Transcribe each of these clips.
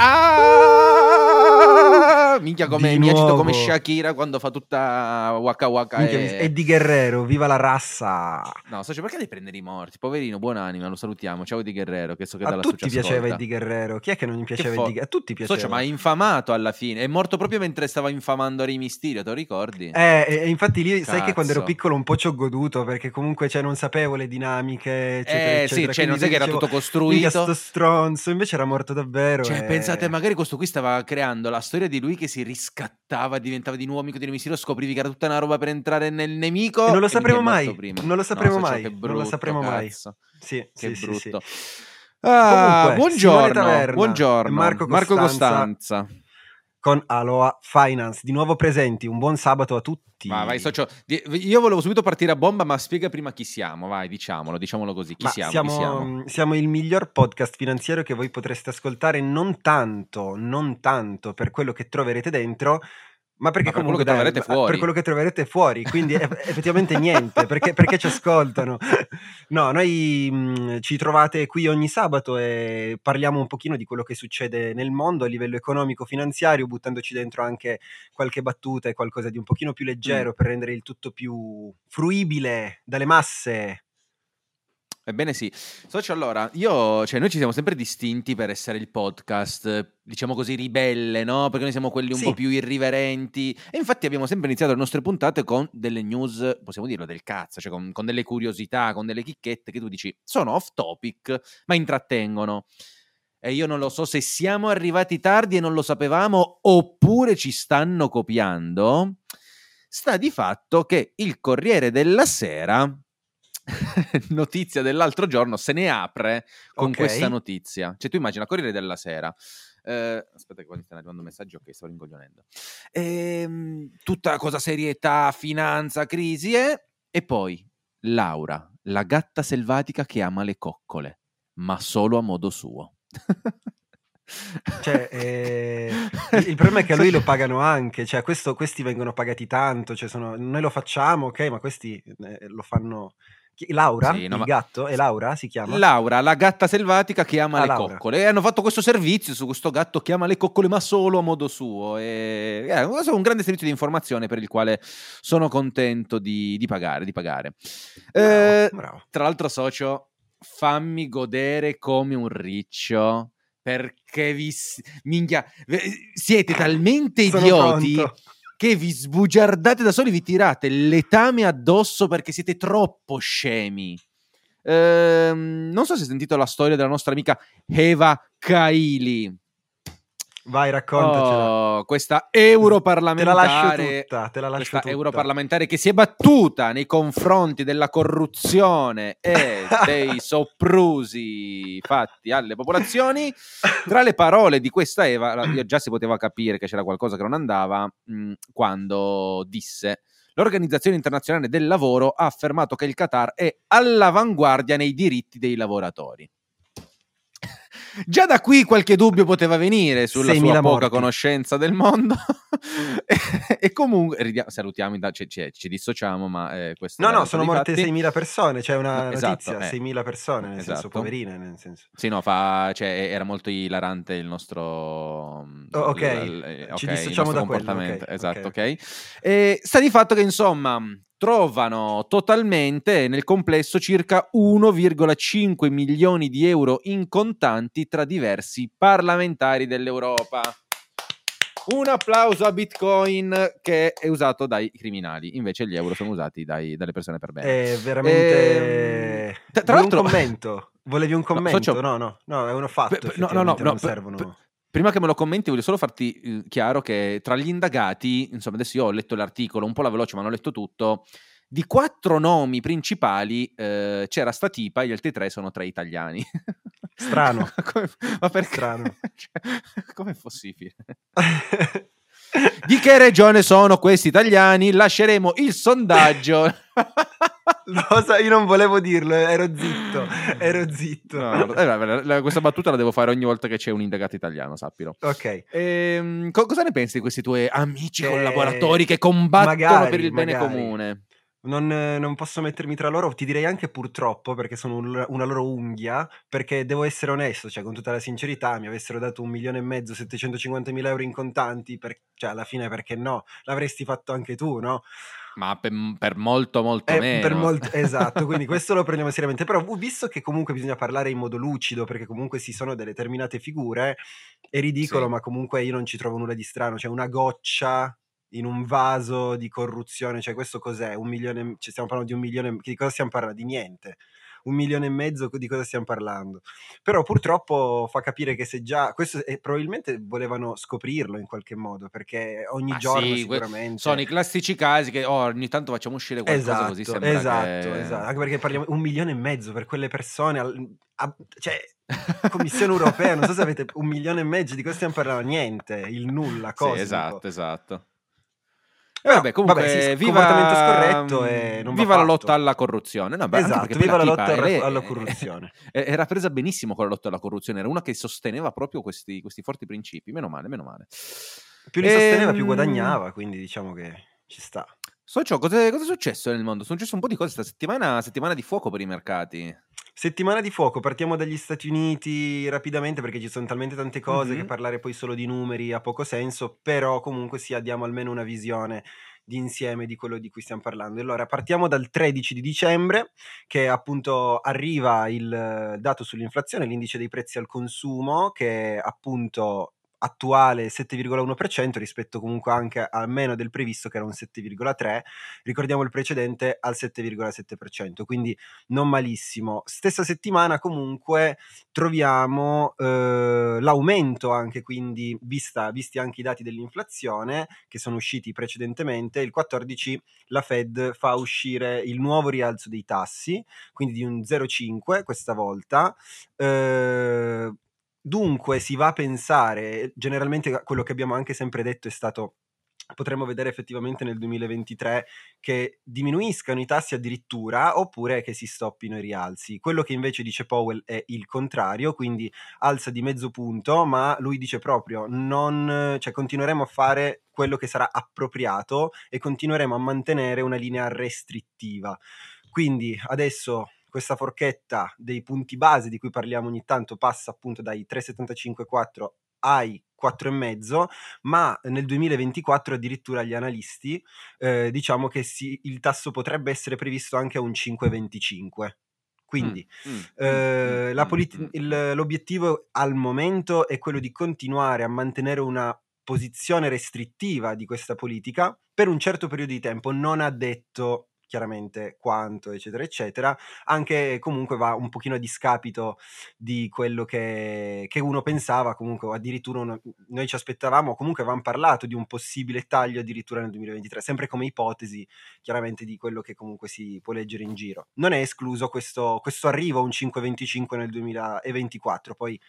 Ah! Minchia come Di mi agito come Shakira quando fa tutta waka waka Minchia, e... Eddie Guerrero, viva la razza. No, socio, perché devi prendere i morti? Poverino, buonanima, lo salutiamo. Ciao Eddie Guerrero, che so che A dalla tutti piaceva ascolta. Eddie Guerrero. Chi è che non gli piaceva fo- Eddie Guerrero? A tutti piaceva. Socio, ma è infamato alla fine. È morto proprio mentre stava infamando Rey Mysterio, te lo ricordi? Eh, e e infatti lì sai che quando ero Cazzo. piccolo un po' ci ho goduto perché comunque cioè, non sapevo le dinamiche, eccetera, Eh, eccetera. sì, cioè, non sai che era dicevo, tutto "Minchia, costruito. sto stronzo, invece era morto davvero. Cioè, e- pensate, magari questo qui stava creando la storia di lui che si riscattava, diventava di nuovo amico di Rey Mysterio, scoprivi che era tutta una roba per entrare nel nemico. E non lo sapremo mai, prima. non lo sapremo No, mai, che non lo brutto, sapremo mai. cazzo. Sì, Che sì, sì, brutto. sì. Ah, Comunque, buongiorno, Taverna buongiorno. Marco Marco Costanza. Con Aloha Finance, di nuovo presenti. Un buon sabato a tutti. Vai, vai, socio. Io volevo subito partire a bomba, ma spiega prima chi siamo. Vai, diciamolo, diciamolo così. Chi Ma siamo? siamo, Chi siamo? siamo il miglior podcast finanziario che voi potreste ascoltare, non tanto, non tanto per quello che troverete dentro, ma perché Ma per comunque quello che dai, fuori. per quello che troverete fuori, quindi eff- effettivamente niente, perché, perché ci ascoltano. No, noi mh, ci trovate qui ogni sabato e parliamo un pochino di quello che succede nel mondo a livello economico, finanziario, buttandoci dentro anche qualche battuta e qualcosa di un pochino più Mm. leggero per rendere il tutto più fruibile dalle masse. Ebbene sì. Socio, allora, io, cioè, noi ci siamo sempre distinti per essere il podcast, diciamo così, ribelle, no? Perché noi siamo quelli un Sì. po' più irriverenti. E infatti abbiamo sempre iniziato le nostre puntate con delle news, possiamo dirlo, del cazzo, cioè con, con delle curiosità, con delle chicchette che tu dici sono off topic, ma intrattengono. E io non lo so se siamo arrivati tardi e non lo sapevamo oppure ci stanno copiando. Sta di fatto che il Corriere della Sera, notizia dell'altro giorno, se ne apre con Ok. questa notizia. Cioè tu immagina Corriere della Sera. eh, aspetta che qua mi stanno arrivando messaggi, ok, sto rincoglionendo. Ehm, tutta la cosa serietà, finanza, crisi e, e poi Laura, la gatta selvatica che ama le coccole, ma solo a modo suo. Cioè, eh, il il problema è che a lui lo pagano anche, cioè questo- questi vengono pagati tanto, cioè sono- noi lo facciamo, ok, ma questi eh, lo fanno... Laura, Sì, no, il ma- gatto, è Laura si chiama? Laura, la gatta selvatica che ama Ah, le Laura. coccole. E hanno fatto questo servizio su questo gatto che ama le coccole, ma solo a modo suo. E, è questo è un grande servizio di informazione per il quale sono contento di, di pagare. Di pagare. Bravo, Eh, bravo. tra l'altro, socio, fammi godere come un riccio. Perché vi. Minchia, eh, siete talmente idioti pronto. Che vi sbugiardate da soli, vi tirate letame addosso perché siete troppo scemi. Ehm, non so se hai sentito la storia della nostra amica Eva Kaili. Vai, raccontacela. Oh, questa te la europarlamentare. tutta, te la europarlamentare che si è battuta nei confronti della corruzione e dei soprusi fatti alle popolazioni. Tra le parole di questa Eva, già si poteva capire che c'era qualcosa che non andava mh, quando disse. L'Organizzazione internazionale del lavoro ha affermato che il Qatar è all'avanguardia nei diritti dei lavoratori. Già da qui qualche dubbio poteva venire sulla 6.000 sua poca morti. conoscenza del mondo. e, e comunque, ridia- salutiamo, ci, ci- ci dissociamo, ma eh, questo No, no, sono morte fatti. 6.000 persone, c'è una No, esatto, notizia, eh. 6.000 persone, nel senso Esatto. poverine, nel senso. Sì, no, fa, cioè, era molto ilarante il nostro, Oh, ok, l- l- eh, ci ok, il dissociamo da quello, comportamento. ok, esatto, ok, ok. E sta di fatto che, insomma, trovano totalmente nel complesso circa 1,5 milioni di euro in contanti tra diversi parlamentari dell'Europa. Un applauso a Bitcoin che è usato dai criminali, invece gli euro sono usati dai- dalle persone per bene. È veramente... Ehm, tra- tra l'altro- un commento? Volevi un commento? socio- No, no, no, è uno fatto, P- no, no, no, no, servono... p- Prima che me lo commenti, voglio solo farti eh, chiaro che tra gli indagati, insomma, adesso io ho letto l'articolo un po' alla veloce, ma non ho letto tutto. Di quattro nomi principali eh, c'era sta tipa, gli altri tre sono tre italiani. Strano. Come- ma perché? Strano. Cioè, com'è possibile? Di che regione sono questi italiani? Lasceremo il sondaggio. Lo so, io non volevo dirlo, ero zitto, ero zitto. No, eh, la- questa battuta la devo fare ogni volta che c'è un indagato italiano, sappilo. Ok. Ehm, co- cosa ne pensi di questi tuoi amici Eh, collaboratori che combattono magari, per il bene magari. comune? non, non posso mettermi tra loro, ti direi anche purtroppo perché sono un- una loro unghia, perché devo essere onesto, cioè con tutta la sincerità, mi avessero dato un milione e mezzo, 750 mila euro in contanti, per- cioè alla fine perché no? L'avresti fatto anche tu, no? Ma per, per molto, molto Eh, meno. per molto, esatto, quindi questo lo prendiamo seriamente. Però visto che comunque bisogna parlare in modo lucido, perché comunque ci sono delle determinate figure, è ridicolo, Sì. ma comunque io non ci trovo nulla di strano. Cioè una goccia in un vaso di corruzione, cioè questo cos'è? Un milione, cioè stiamo parlando di un milione, di cosa stiamo parlando? Di niente. Un milione e mezzo di cosa stiamo parlando? Però purtroppo fa capire che se già, questo e probabilmente volevano scoprirlo in qualche modo, perché ogni Ma giorno sì, sicuramente... sono i classici casi che oh, ogni tanto facciamo uscire qualcosa Esatto, così sembra esatto, che... esatto. Anche perché parliamo un milione e mezzo per quelle persone, al- a- cioè Commissione europea, non so se avete un milione e mezzo di cosa stiamo parlando, niente, il nulla, Sì, cosmico. esatto, esatto. E Però, vabbè, comunque, vabbè, sì, viva, e viva la lotta alla corruzione. No, beh, Esatto, viva la lotta alla- lei- alla corruzione. eh, Era presa benissimo con la lotta alla corruzione, era una che sosteneva proprio questi, questi forti principi. Meno male, meno male. Più li sosteneva, Ehm, più guadagnava, quindi diciamo che ci sta. Socio, cosa, cosa è successo nel mondo? Sono successe un po' di cose questa settimana, settimana di fuoco per i mercati. Settimana di fuoco, partiamo dagli Stati Uniti rapidamente perché ci sono talmente tante cose che Mhm. parlare poi solo di numeri ha poco senso, però comunque sia diamo almeno una visione di insieme di quello di cui stiamo parlando. Allora, partiamo dal 13 di dicembre, che appunto arriva il dato sull'inflazione, l'indice dei prezzi al consumo, che appunto attuale 7,1% rispetto comunque anche a meno del previsto che era un 7,3 ricordiamo il precedente al 7,7% quindi non malissimo. Stessa settimana comunque troviamo eh, l'aumento anche quindi, vista, visti anche i dati dell'inflazione che sono usciti precedentemente, il 14 la Fed fa uscire il nuovo rialzo dei tassi, quindi di un 0,5 questa volta. Eh, dunque si va a pensare, generalmente quello che abbiamo anche sempre detto è stato potremmo vedere effettivamente nel 2023 che diminuiscano i tassi addirittura oppure che si stoppino i rialzi. Quello che invece dice Powell è il contrario, quindi alza di mezzo punto, ma lui dice proprio non, cioè continueremo a fare quello che sarà appropriato e continueremo a mantenere una linea restrittiva. Quindi adesso questa forchetta dei punti base di cui parliamo ogni tanto passa appunto dai 3,75,4 ai 4,5, ma nel 2024 addirittura gli analisti eh, diciamo che si, il tasso potrebbe essere previsto anche a un 5,25. Quindi Mm, mm, eh, mm, la mm, politi- mm. il- l'obiettivo al momento è quello di continuare a mantenere una posizione restrittiva di questa politica per un certo periodo di tempo. Non ha detto chiaramente quanto, eccetera, eccetera, anche comunque va un pochino a discapito di quello che, che uno pensava, comunque addirittura uno- noi ci aspettavamo, comunque avevamo parlato di un possibile taglio addirittura nel 2023, sempre come ipotesi chiaramente di quello che comunque si può leggere in giro. Non è escluso questo, questo arrivo a un 5,25 nel 2024, poi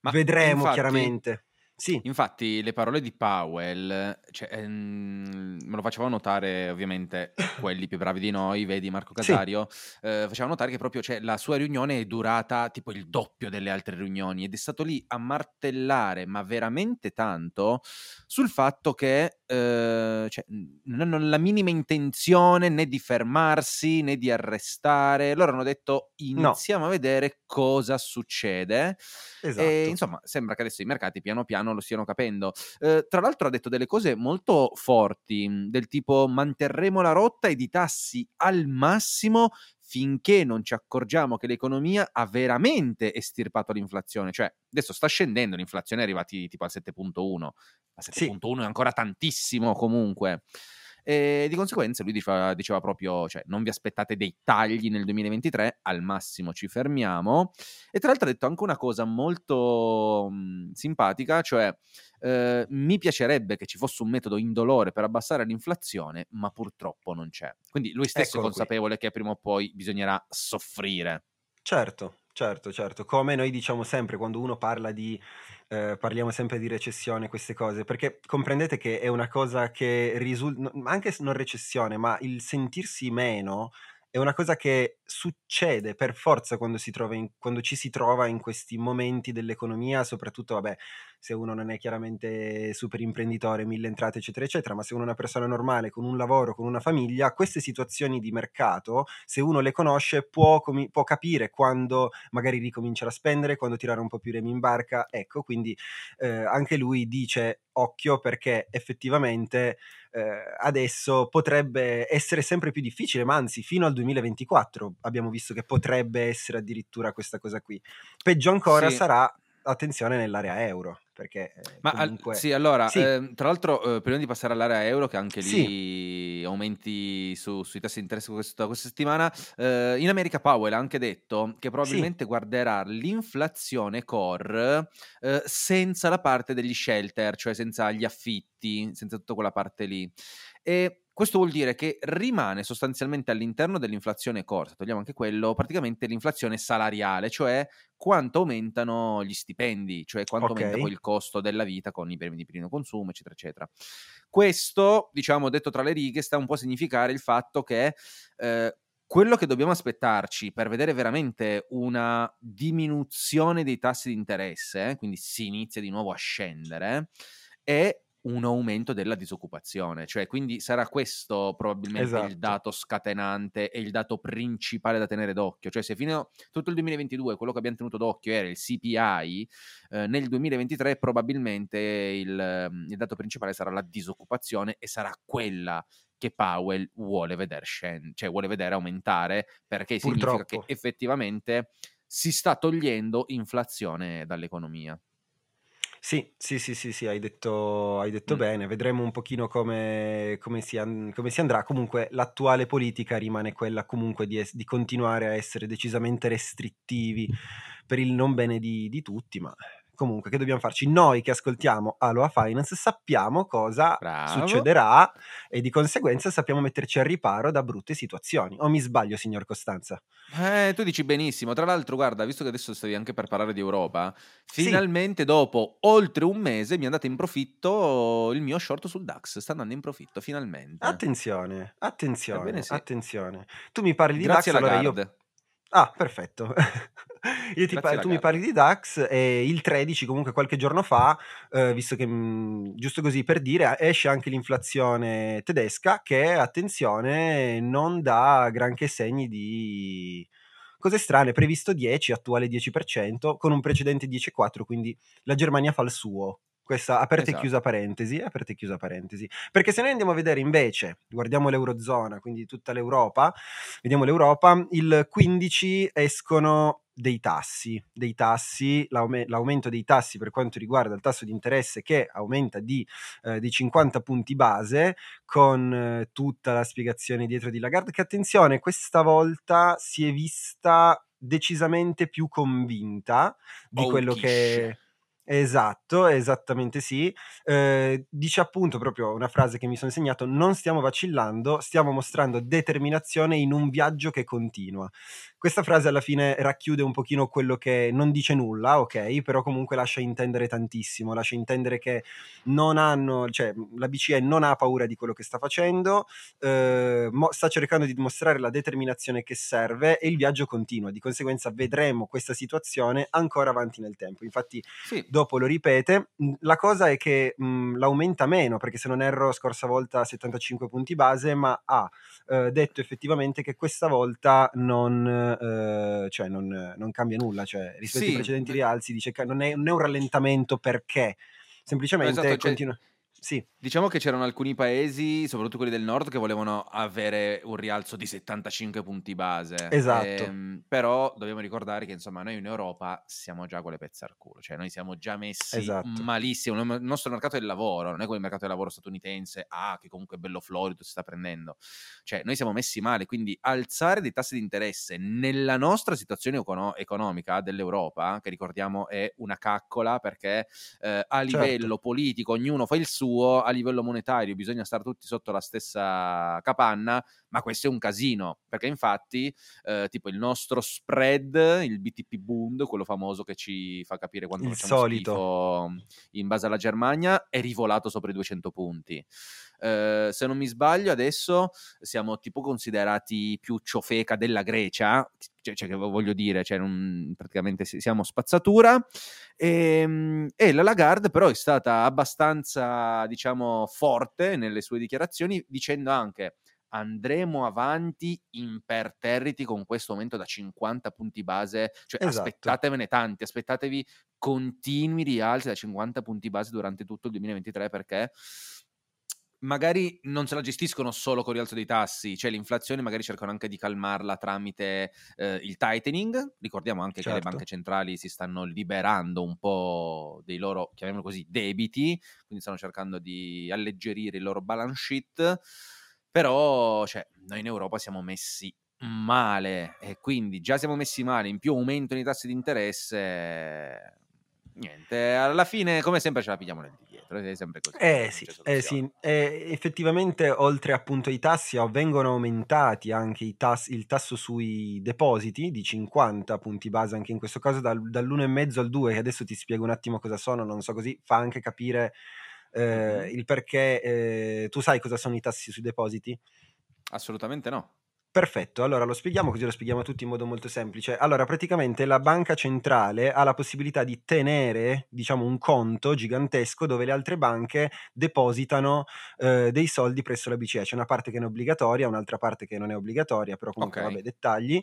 Ma vedremo infatti- chiaramente. Sì, Infatti, le parole di Powell, cioè, ehm, me lo facevano notare ovviamente quelli più bravi di noi, vedi Marco Sì. Casario, eh, facevano notare che proprio cioè, la sua riunione è durata tipo il doppio delle altre riunioni ed è stato lì a martellare, ma veramente tanto, sul fatto che eh, cioè, non hanno la minima intenzione né di fermarsi né di arrestare. Loro hanno detto iniziamo a vedere cosa succede. esatto. E insomma, sembra che adesso i mercati piano piano lo stiano capendo. Eh, tra l'altro ha detto delle cose molto forti, mh, del tipo manterremo la rotta ed i tassi al massimo finché non ci accorgiamo che l'economia ha veramente estirpato l'inflazione. Cioè, adesso sta scendendo, l'inflazione è arrivati tipo al 7.1. Ma 7.1 è ancora tantissimo comunque. E di conseguenza lui diceva, diceva proprio, cioè, non vi aspettate dei tagli nel 2023, al massimo ci fermiamo. E tra l'altro ha detto anche una cosa molto mh, simpatica, cioè eh, mi piacerebbe che ci fosse un metodo indolore per abbassare l'inflazione, ma purtroppo non c'è. Quindi lui stesso Eccolo è consapevole che prima o poi bisognerà soffrire. Certo, certo, certo. Come noi diciamo sempre quando uno parla di, eh, parliamo sempre di recessione, queste cose, perché comprendete che è una cosa che risulta, anche non recessione, ma il sentirsi meno è una cosa che succede per forza quando, in- quando ci si trova in questi momenti dell'economia, soprattutto, vabbè, se uno non è chiaramente super imprenditore, mille entrate, eccetera, eccetera, ma se uno è una persona normale, con un lavoro, con una famiglia, queste situazioni di mercato, se uno le conosce, può, com- può capire quando magari ricominciare a spendere, quando tirare un po' più remi in barca. Ecco, quindi eh, anche lui dice occhio perché effettivamente eh, adesso potrebbe essere sempre più difficile, ma anzi fino al 2024 abbiamo visto che potrebbe essere addirittura questa cosa qui. Peggio ancora sì. sarà attenzione nell'area euro. Perché eh, Ma comunque... al, sì, allora, sì. Eh, tra l'altro, eh, prima di passare all'area euro, che anche lì sì. aumenti su, sui tassi di interesse questa, questa settimana, eh, in America Powell ha anche detto che probabilmente guarderà l'inflazione core eh, senza la parte degli shelter, cioè senza gli affitti, senza tutta quella parte lì. E questo vuol dire che rimane sostanzialmente all'interno dell'inflazione corsa, togliamo anche quello, praticamente l'inflazione salariale, cioè quanto aumentano gli stipendi, cioè quanto okay. aumenta poi il costo della vita con i premi di primo consumo, eccetera, eccetera. Questo, diciamo, detto tra le righe, sta un po' a significare il fatto che eh, quello che dobbiamo aspettarci per vedere veramente una diminuzione dei tassi di interesse, eh, quindi si inizia di nuovo a scendere, è un aumento della disoccupazione, cioè quindi sarà questo probabilmente esatto. il dato scatenante e il dato principale da tenere d'occhio, cioè se fino a tutto il 2022 quello che abbiamo tenuto d'occhio era il CPI, eh, nel 2023 probabilmente il, il, dato principale sarà la disoccupazione e sarà quella che Powell vuole vedere scendere, cioè vuole vedere aumentare perché Purtroppo. significa che effettivamente si sta togliendo inflazione dall'economia. Sì, sì, sì, sì, sì, hai detto, hai detto Mm. bene, vedremo un pochino come, come si, an- come si andrà. Comunque l'attuale politica rimane quella comunque di, es- di continuare a essere decisamente restrittivi per il non bene di, di tutti, ma comunque che dobbiamo farci? Noi che ascoltiamo Aloha Finance sappiamo cosa Bravo. succederà e di conseguenza sappiamo metterci a riparo da brutte situazioni. O mi sbaglio, signor Costanza? Eh, tu dici benissimo. Tra l'altro, guarda, visto che adesso stavi anche per parlare di Europa, finalmente sì. dopo oltre un mese mi è andato in profitto il mio short sul DAX. Sta andando in profitto, finalmente. Attenzione, attenzione, sì. attenzione. Tu mi parli di Grazie DAX, allora io... Ah, perfetto. Par- tu mi parli di DAX e il 13 comunque qualche giorno fa, eh, visto che mh, mm, giusto così per dire, esce anche l'inflazione tedesca che, attenzione, non dà granché segni di cose strane, previsto 10, attuale 10%, con un precedente 10,4, quindi la Germania fa il suo. Questa aperta esatto. e chiusa parentesi, aperta e chiusa parentesi. Perché se noi andiamo a vedere invece, guardiamo l'Eurozona, quindi tutta l'Europa, vediamo l'Europa, il 15 escono dei tassi, dei tassi l'aume- l'aumento dei tassi per quanto riguarda il tasso di interesse che aumenta di, eh, di 50 punti base con eh, tutta la spiegazione dietro di Lagarde che attenzione questa volta si è vista decisamente più convinta di oh, quello che Esatto, esattamente sì. Ehm, dice appunto proprio una frase che mi sono segnato: "Non stiamo vacillando, stiamo mostrando determinazione in un viaggio che continua". Questa frase alla fine racchiude un pochino quello che non dice nulla, ok, però comunque lascia intendere tantissimo, lascia intendere che non hanno, cioè la BCE non ha paura di quello che sta facendo, eh, mo- sta cercando di dimostrare la determinazione che serve e il viaggio continua, di conseguenza vedremo questa situazione ancora avanti nel tempo. Infatti sì. dopo lo ripete, la cosa è che mh, l'aumenta meno, perché se non erro scorsa volta 75 punti base, ma ha eh, detto effettivamente che questa volta non eh, cioè non, non, cambia nulla, cioè rispetto sì. ai precedenti rialzi dice che non è, non è un rallentamento perché semplicemente esatto, cioè continua... Cioè sì. Diciamo che c'erano alcuni paesi, soprattutto quelli del nord, che volevano avere un rialzo di 75 punti base. Esatto. Ehm, però dobbiamo ricordare che insomma noi in Europa siamo già con le pezze al culo, cioè noi siamo già messi esatto. malissimo. Il nostro mercato del lavoro non è come il mercato del lavoro statunitense, ah, che comunque è bello florido, si sta prendendo. Cioè noi siamo messi male, quindi alzare dei tassi di interesse nella nostra situazione econo- economica dell'Europa, che ricordiamo è una caccola perché eh, a certo. livello certo. politico ognuno fa il suo suo, a livello monetario bisogna stare tutti sotto la stessa capanna, ma questo è un casino, perché infatti eh, tipo il nostro spread, il BTP Bund, quello famoso che ci fa capire quanto il facciamo solito. in base alla Germania, è rivolato sopra i 200 punti. Uh, se non mi sbaglio, adesso siamo tipo considerati più ciofeca della Grecia, cioè, cioè, che voglio dire, cioè, non, praticamente siamo spazzatura. E, ehm, e, la Lagarde però è stata abbastanza, diciamo, forte nelle sue dichiarazioni, dicendo anche andremo avanti imperterriti con questo momento da 50 punti base, cioè esatto. aspettatevene tanti, aspettatevi continui rialzi da 50 punti base durante tutto il 2023 perché magari non se la gestiscono solo con il rialzo dei tassi, cioè l'inflazione magari cercano anche di calmarla tramite eh, il tightening. Ricordiamo anche certo. che le certo. banche centrali si stanno liberando un po' dei loro, chiamiamolo così, debiti, quindi stanno cercando di alleggerire il loro balance sheet. Però cioè, noi in Europa siamo messi male e quindi già siamo messi male, in più aumentano i tassi di interesse. Niente, alla fine come sempre ce la pigliamo nel dietro, è sempre così. Eh sì, eh sì. Eh, effettivamente oltre appunto ai tassi vengono aumentati anche i tassi, il tasso sui depositi di 50 punti base anche in questo caso dal, dall'1,5 al 2 che adesso ti spiego un attimo cosa sono, non so così, fa anche capire eh, il perché eh, tu sai cosa sono i tassi sui depositi? Assolutamente no. Perfetto, allora lo spieghiamo così lo spieghiamo a tutti in modo molto semplice. Allora, praticamente la banca centrale ha la possibilità di tenere, diciamo, un conto gigantesco dove le altre banche depositano eh, dei soldi presso la BCE. C'è una parte che è obbligatoria, un'altra parte che non è obbligatoria, però comunque okay. vabbè, dettagli.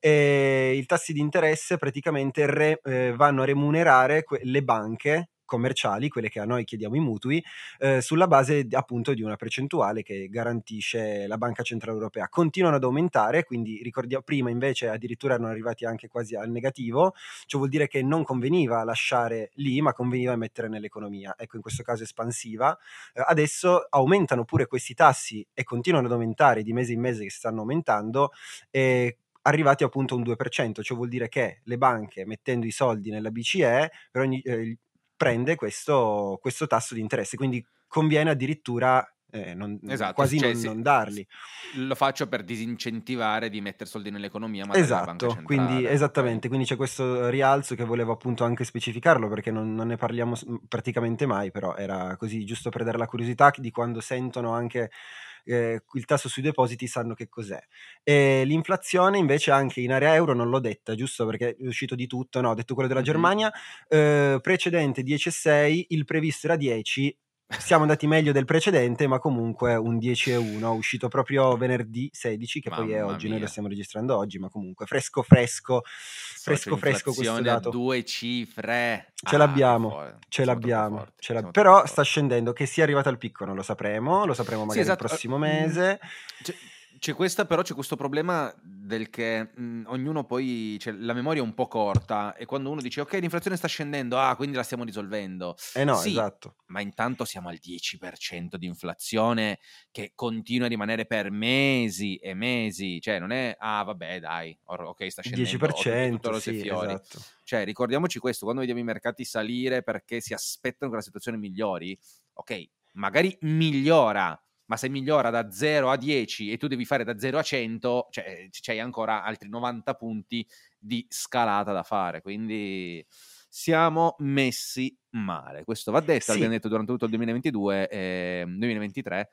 E I tassi di interesse praticamente re, eh, vanno a remunerare que- le banche commerciali, quelle che a noi chiediamo i mutui, eh, sulla base appunto di una percentuale che garantisce la Banca Centrale Europea. Continuano ad aumentare, quindi ricordiamo prima invece addirittura erano arrivati anche quasi al negativo, ciò vuol dire che non conveniva lasciare lì, ma conveniva mettere nell'economia, ecco in questo caso espansiva. Eh, adesso aumentano pure questi tassi e continuano ad aumentare di mese in mese che stanno aumentando e arrivati appunto a un 2%, ciò vuol dire che le banche mettendo i soldi nella BCE per ogni, eh, prende questo, questo tasso di interesse, quindi conviene addirittura eh, non, esatto, quasi cioè, non, non, darli. Lo faccio per disincentivare di mettere soldi nell'economia, ma esatto, quindi, esattamente, quindi c'è questo rialzo che volevo appunto anche specificarlo perché non, non, ne parliamo praticamente mai, però era così giusto per dare la curiosità di quando sentono anche eh, il tasso sui depositi sanno che cos'è. E l'inflazione invece anche in area euro non l'ho detta, giusto perché è uscito di tutto, no, ho detto quello della. Germania, eh, precedente 10,6, il previsto era 10, siamo andati meglio del precedente, ma comunque un 10 e 1, uscito proprio venerdì 16, che Mamma poi è oggi, mia. noi lo stiamo registrando oggi, ma comunque fresco fresco, fresco fresco questo dato. due cifre. Ce ah, l'abbiamo, fuori. ce siamo l'abbiamo, forti, ce l'ab- però sta scendendo, che sia arrivato al picco non lo sapremo, lo sapremo magari sì, esatto. il prossimo mese. Cioè, c'è questa, però, c'è questo problema del che mh, mhmm, ognuno poi, cioè, la memoria è un po' corta e quando uno dice ok, l'inflazione sta scendendo, ah, quindi la stiamo risolvendo. Eh no, sì, esatto. Ma intanto siamo al 10% di inflazione che continua a rimanere per mesi e mesi, cioè non è, ah, vabbè, dai, ok, sta scendendo. 10%, tutto sì, fiori. esatto. Cioè, ricordiamoci questo, quando vediamo i mercati salire perché si aspettano che la situazione migliori, ok, magari migliora, ma se migliora da 0 a 10 e tu devi fare da 0 a 100, cioè c'hai ancora altri 90 punti di scalata da fare, quindi siamo messi male. Questo va detto, sì. abbiamo detto durante tutto il 2022 e 2023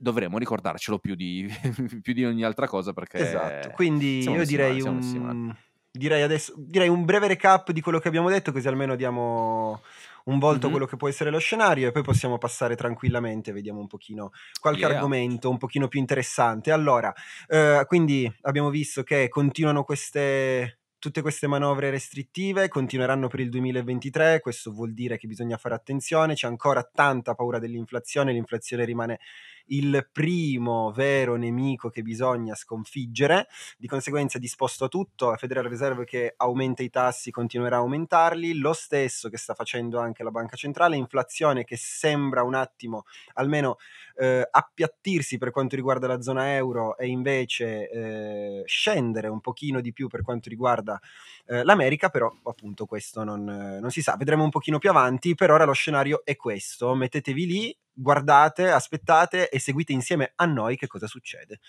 dovremmo ricordarcelo più di, più di, ogni altra cosa perché esatto quindi io direi male, un, direi adesso direi un breve recap di quello che abbiamo detto così almeno diamo un volto mm-hmm. quello che può essere lo scenario e poi possiamo passare tranquillamente, vediamo un pochino qualche yeah. argomento un pochino più interessante. Allora, eh, quindi abbiamo visto che continuano queste tutte queste manovre restrittive continueranno per il 2023, questo vuol dire che bisogna fare attenzione, c'è ancora tanta paura dell'inflazione, l'inflazione rimane il primo vero nemico che bisogna sconfiggere, di conseguenza è disposto a tutto, la Federal Reserve che aumenta i tassi continuerà a aumentarli, lo stesso che sta facendo anche la Banca Centrale, inflazione che sembra un attimo almeno eh, appiattirsi per quanto riguarda la zona euro e invece eh, scendere un pochino di più per quanto riguarda eh, l'America, però appunto questo non, non si sa, vedremo un pochino più avanti, per ora lo scenario è questo, mettetevi lì, guardate, aspettate e seguite insieme a noi che cosa succede.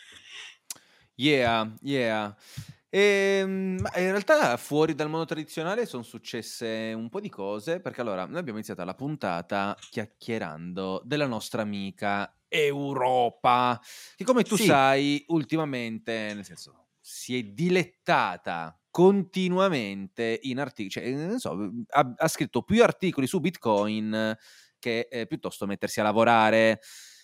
Yeah, yeah. E, ehm, in realtà fuori dal mondo tradizionale sono successe un po' di cose, perché allora noi abbiamo iniziato la puntata chiacchierando della nostra amica Europa, che come tu sì. sai ultimamente, nel senso si è dilettata continuamente in articoli, cioè, non so, ha, ha, scritto più articoli su Bitcoin che eh, piuttosto mettersi a lavorare.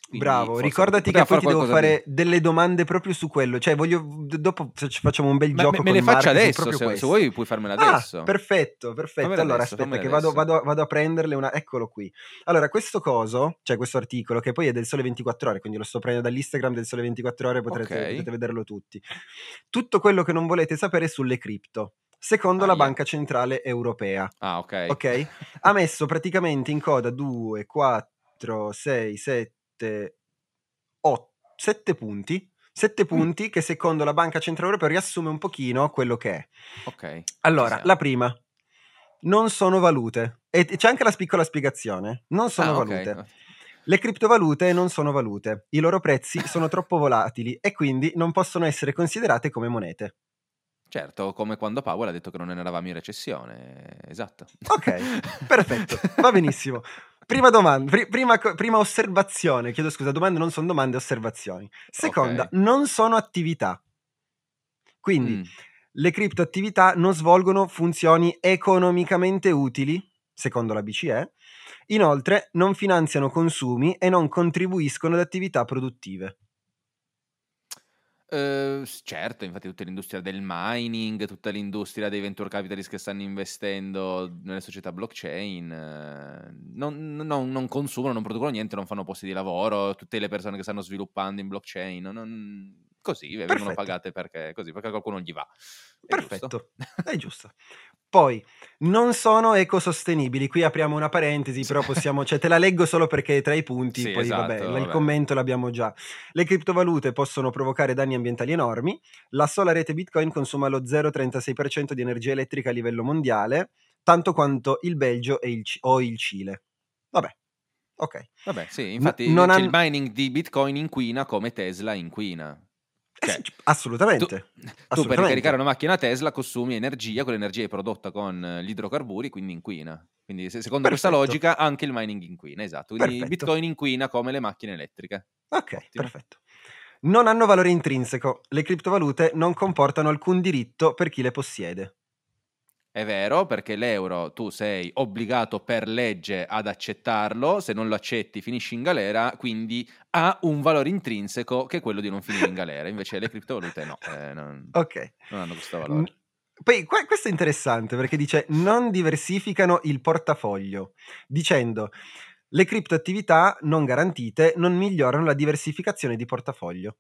Quindi Bravo, ricordati che poi ti devo fare di... delle domande proprio su quello. Cioè, voglio. Dopo ci facciamo un bel Ma gioco. Me, me le faccio adesso. Se, se, vuoi, puoi farmela ah, adesso. Ah, perfetto, perfetto. Fammela allora, adesso, aspetta, che vado, vado, vado, a prenderle una. Eccolo qui. Allora, questo coso, cioè questo articolo, che poi è del Sole 24 Ore, quindi lo sto prendendo dall'Instagram del Sole 24 Ore, potrete, okay. potete vederlo tutti. Tutto quello che non volete sapere sulle cripto secondo ah, la yeah. Banca Centrale Europea. Ah, ok. Ok? Ha messo praticamente in coda 2, 4, 6, 7, 8, 7 punti. 7 mm. punti che secondo la Banca Centrale Europea riassume un pochino quello che è. Ok. Allora, la prima, non sono valute. E c'è anche la piccola spiegazione. Non sono ah, valute. Okay. Le criptovalute non sono valute, i loro prezzi sono troppo volatili e quindi non possono essere considerate come monete. Certo, come quando Powell ha detto che non eravamo in recessione, esatto. Ok, perfetto, va benissimo. Prima domanda, pr- prima, prima, osservazione, chiedo scusa, domande non sono domande, osservazioni. Seconda, okay. non sono attività. Quindi mm. le criptoattività non svolgono funzioni economicamente utili, secondo la BCE. Inoltre, non finanziano consumi e non contribuiscono ad attività produttive. Uh, certo, infatti tutta l'industria del mining, tutta l'industria dei venture capitalist che stanno investendo nelle società blockchain uh, non, non, non, consumano, non producono niente, non fanno posti di lavoro, tutte le persone che stanno sviluppando in blockchain, non, così Perfetto. vengono pagate perché, così, perché qualcuno gli va. È Perfetto, giusto. è giusto. Poi, non sono ecosostenibili. Qui apriamo una parentesi, però possiamo, cioè te la leggo solo perché tra i punti, sì, poi esatto, vabbè, vabbè, il commento l'abbiamo già. Le criptovalute possono provocare danni ambientali enormi. La sola rete Bitcoin consuma lo 0,36% di energia elettrica a livello mondiale, tanto quanto il Belgio il o il Cile. Vabbè, ok. Vabbè, sì, infatti N- non han... il mining di Bitcoin inquina come Tesla inquina. Eh cioè, assolutamente. Tu, assolutamente. tu per ricaricare una macchina Tesla consumi energia, quell'energia è prodotta con gli idrocarburi, quindi inquina. Quindi secondo Perfetto. questa logica anche il mining inquina, esatto. Quindi perfetto. Bitcoin inquina come le macchine elettriche. Ok, Ottimo. perfetto. Non hanno valore intrinseco. Le criptovalute non comportano alcun diritto per chi le possiede. È vero, perché l'euro tu sei obbligato per legge ad accettarlo, se non lo accetti finisci in galera, quindi ha un valore intrinseco che è quello di non finire in galera, invece le criptovalute no, eh, non, okay. non, hanno questo valore. Poi questo è interessante perché dice non diversificano il portafoglio, dicendo le criptoattività non garantite non migliorano la diversificazione di portafoglio.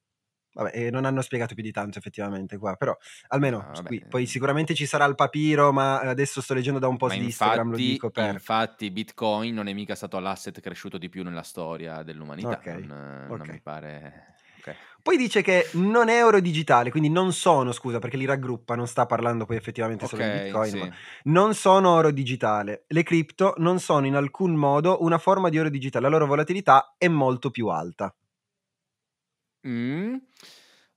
Vabbè, e non hanno spiegato più di tanto effettivamente qua, però almeno ah, qui, poi sicuramente ci sarà il papiro, ma adesso sto leggendo da un post di Instagram, lo dico per... Infatti Bitcoin non è mica stato l'asset cresciuto di più nella storia dell'umanità, okay. non, okay. non mi pare... Okay. Poi dice che non è euro digitale, quindi non sono, scusa perché li raggruppa, non sta parlando poi effettivamente solo di Bitcoin, sì. non sono oro digitale. Le cripto non sono in alcun modo una forma di oro digitale, la loro volatilità è molto più alta. Mh.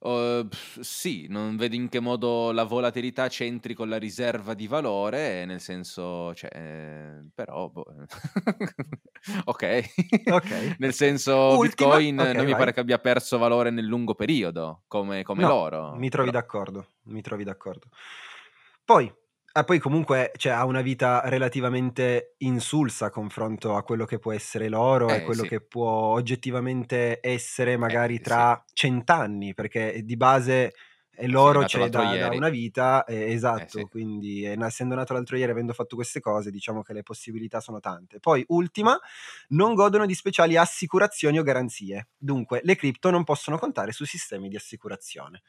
Uhm, sì, non vedo in che modo la volatilità c'entri con la riserva di valore, nel senso cioè, ehm, però boh okay. Okay. Nel senso Ultima Bitcoin okay, non mi pare che abbia perso valore nel lungo periodo come come No, l'oro, mi trovi però d'accordo, mi trovi d'accordo. Poi Ah, poi comunque cioè, ha una vita relativamente insulsa a confronto a quello che può essere l'oro e Eh, quello sì. che può oggettivamente essere Eh, magari sì. tra cent'anni, perché di base eh, Sì, l'oro c'è da, da una vita, eh, Eh, esatto, sì. quindi eh, essendo nato l'altro ieri, avendo fatto queste cose, diciamo che le possibilità sono tante. Poi, ultima, non godono di speciali assicurazioni o garanzie. Dunque, le cripto non possono contare su sistemi di assicurazione.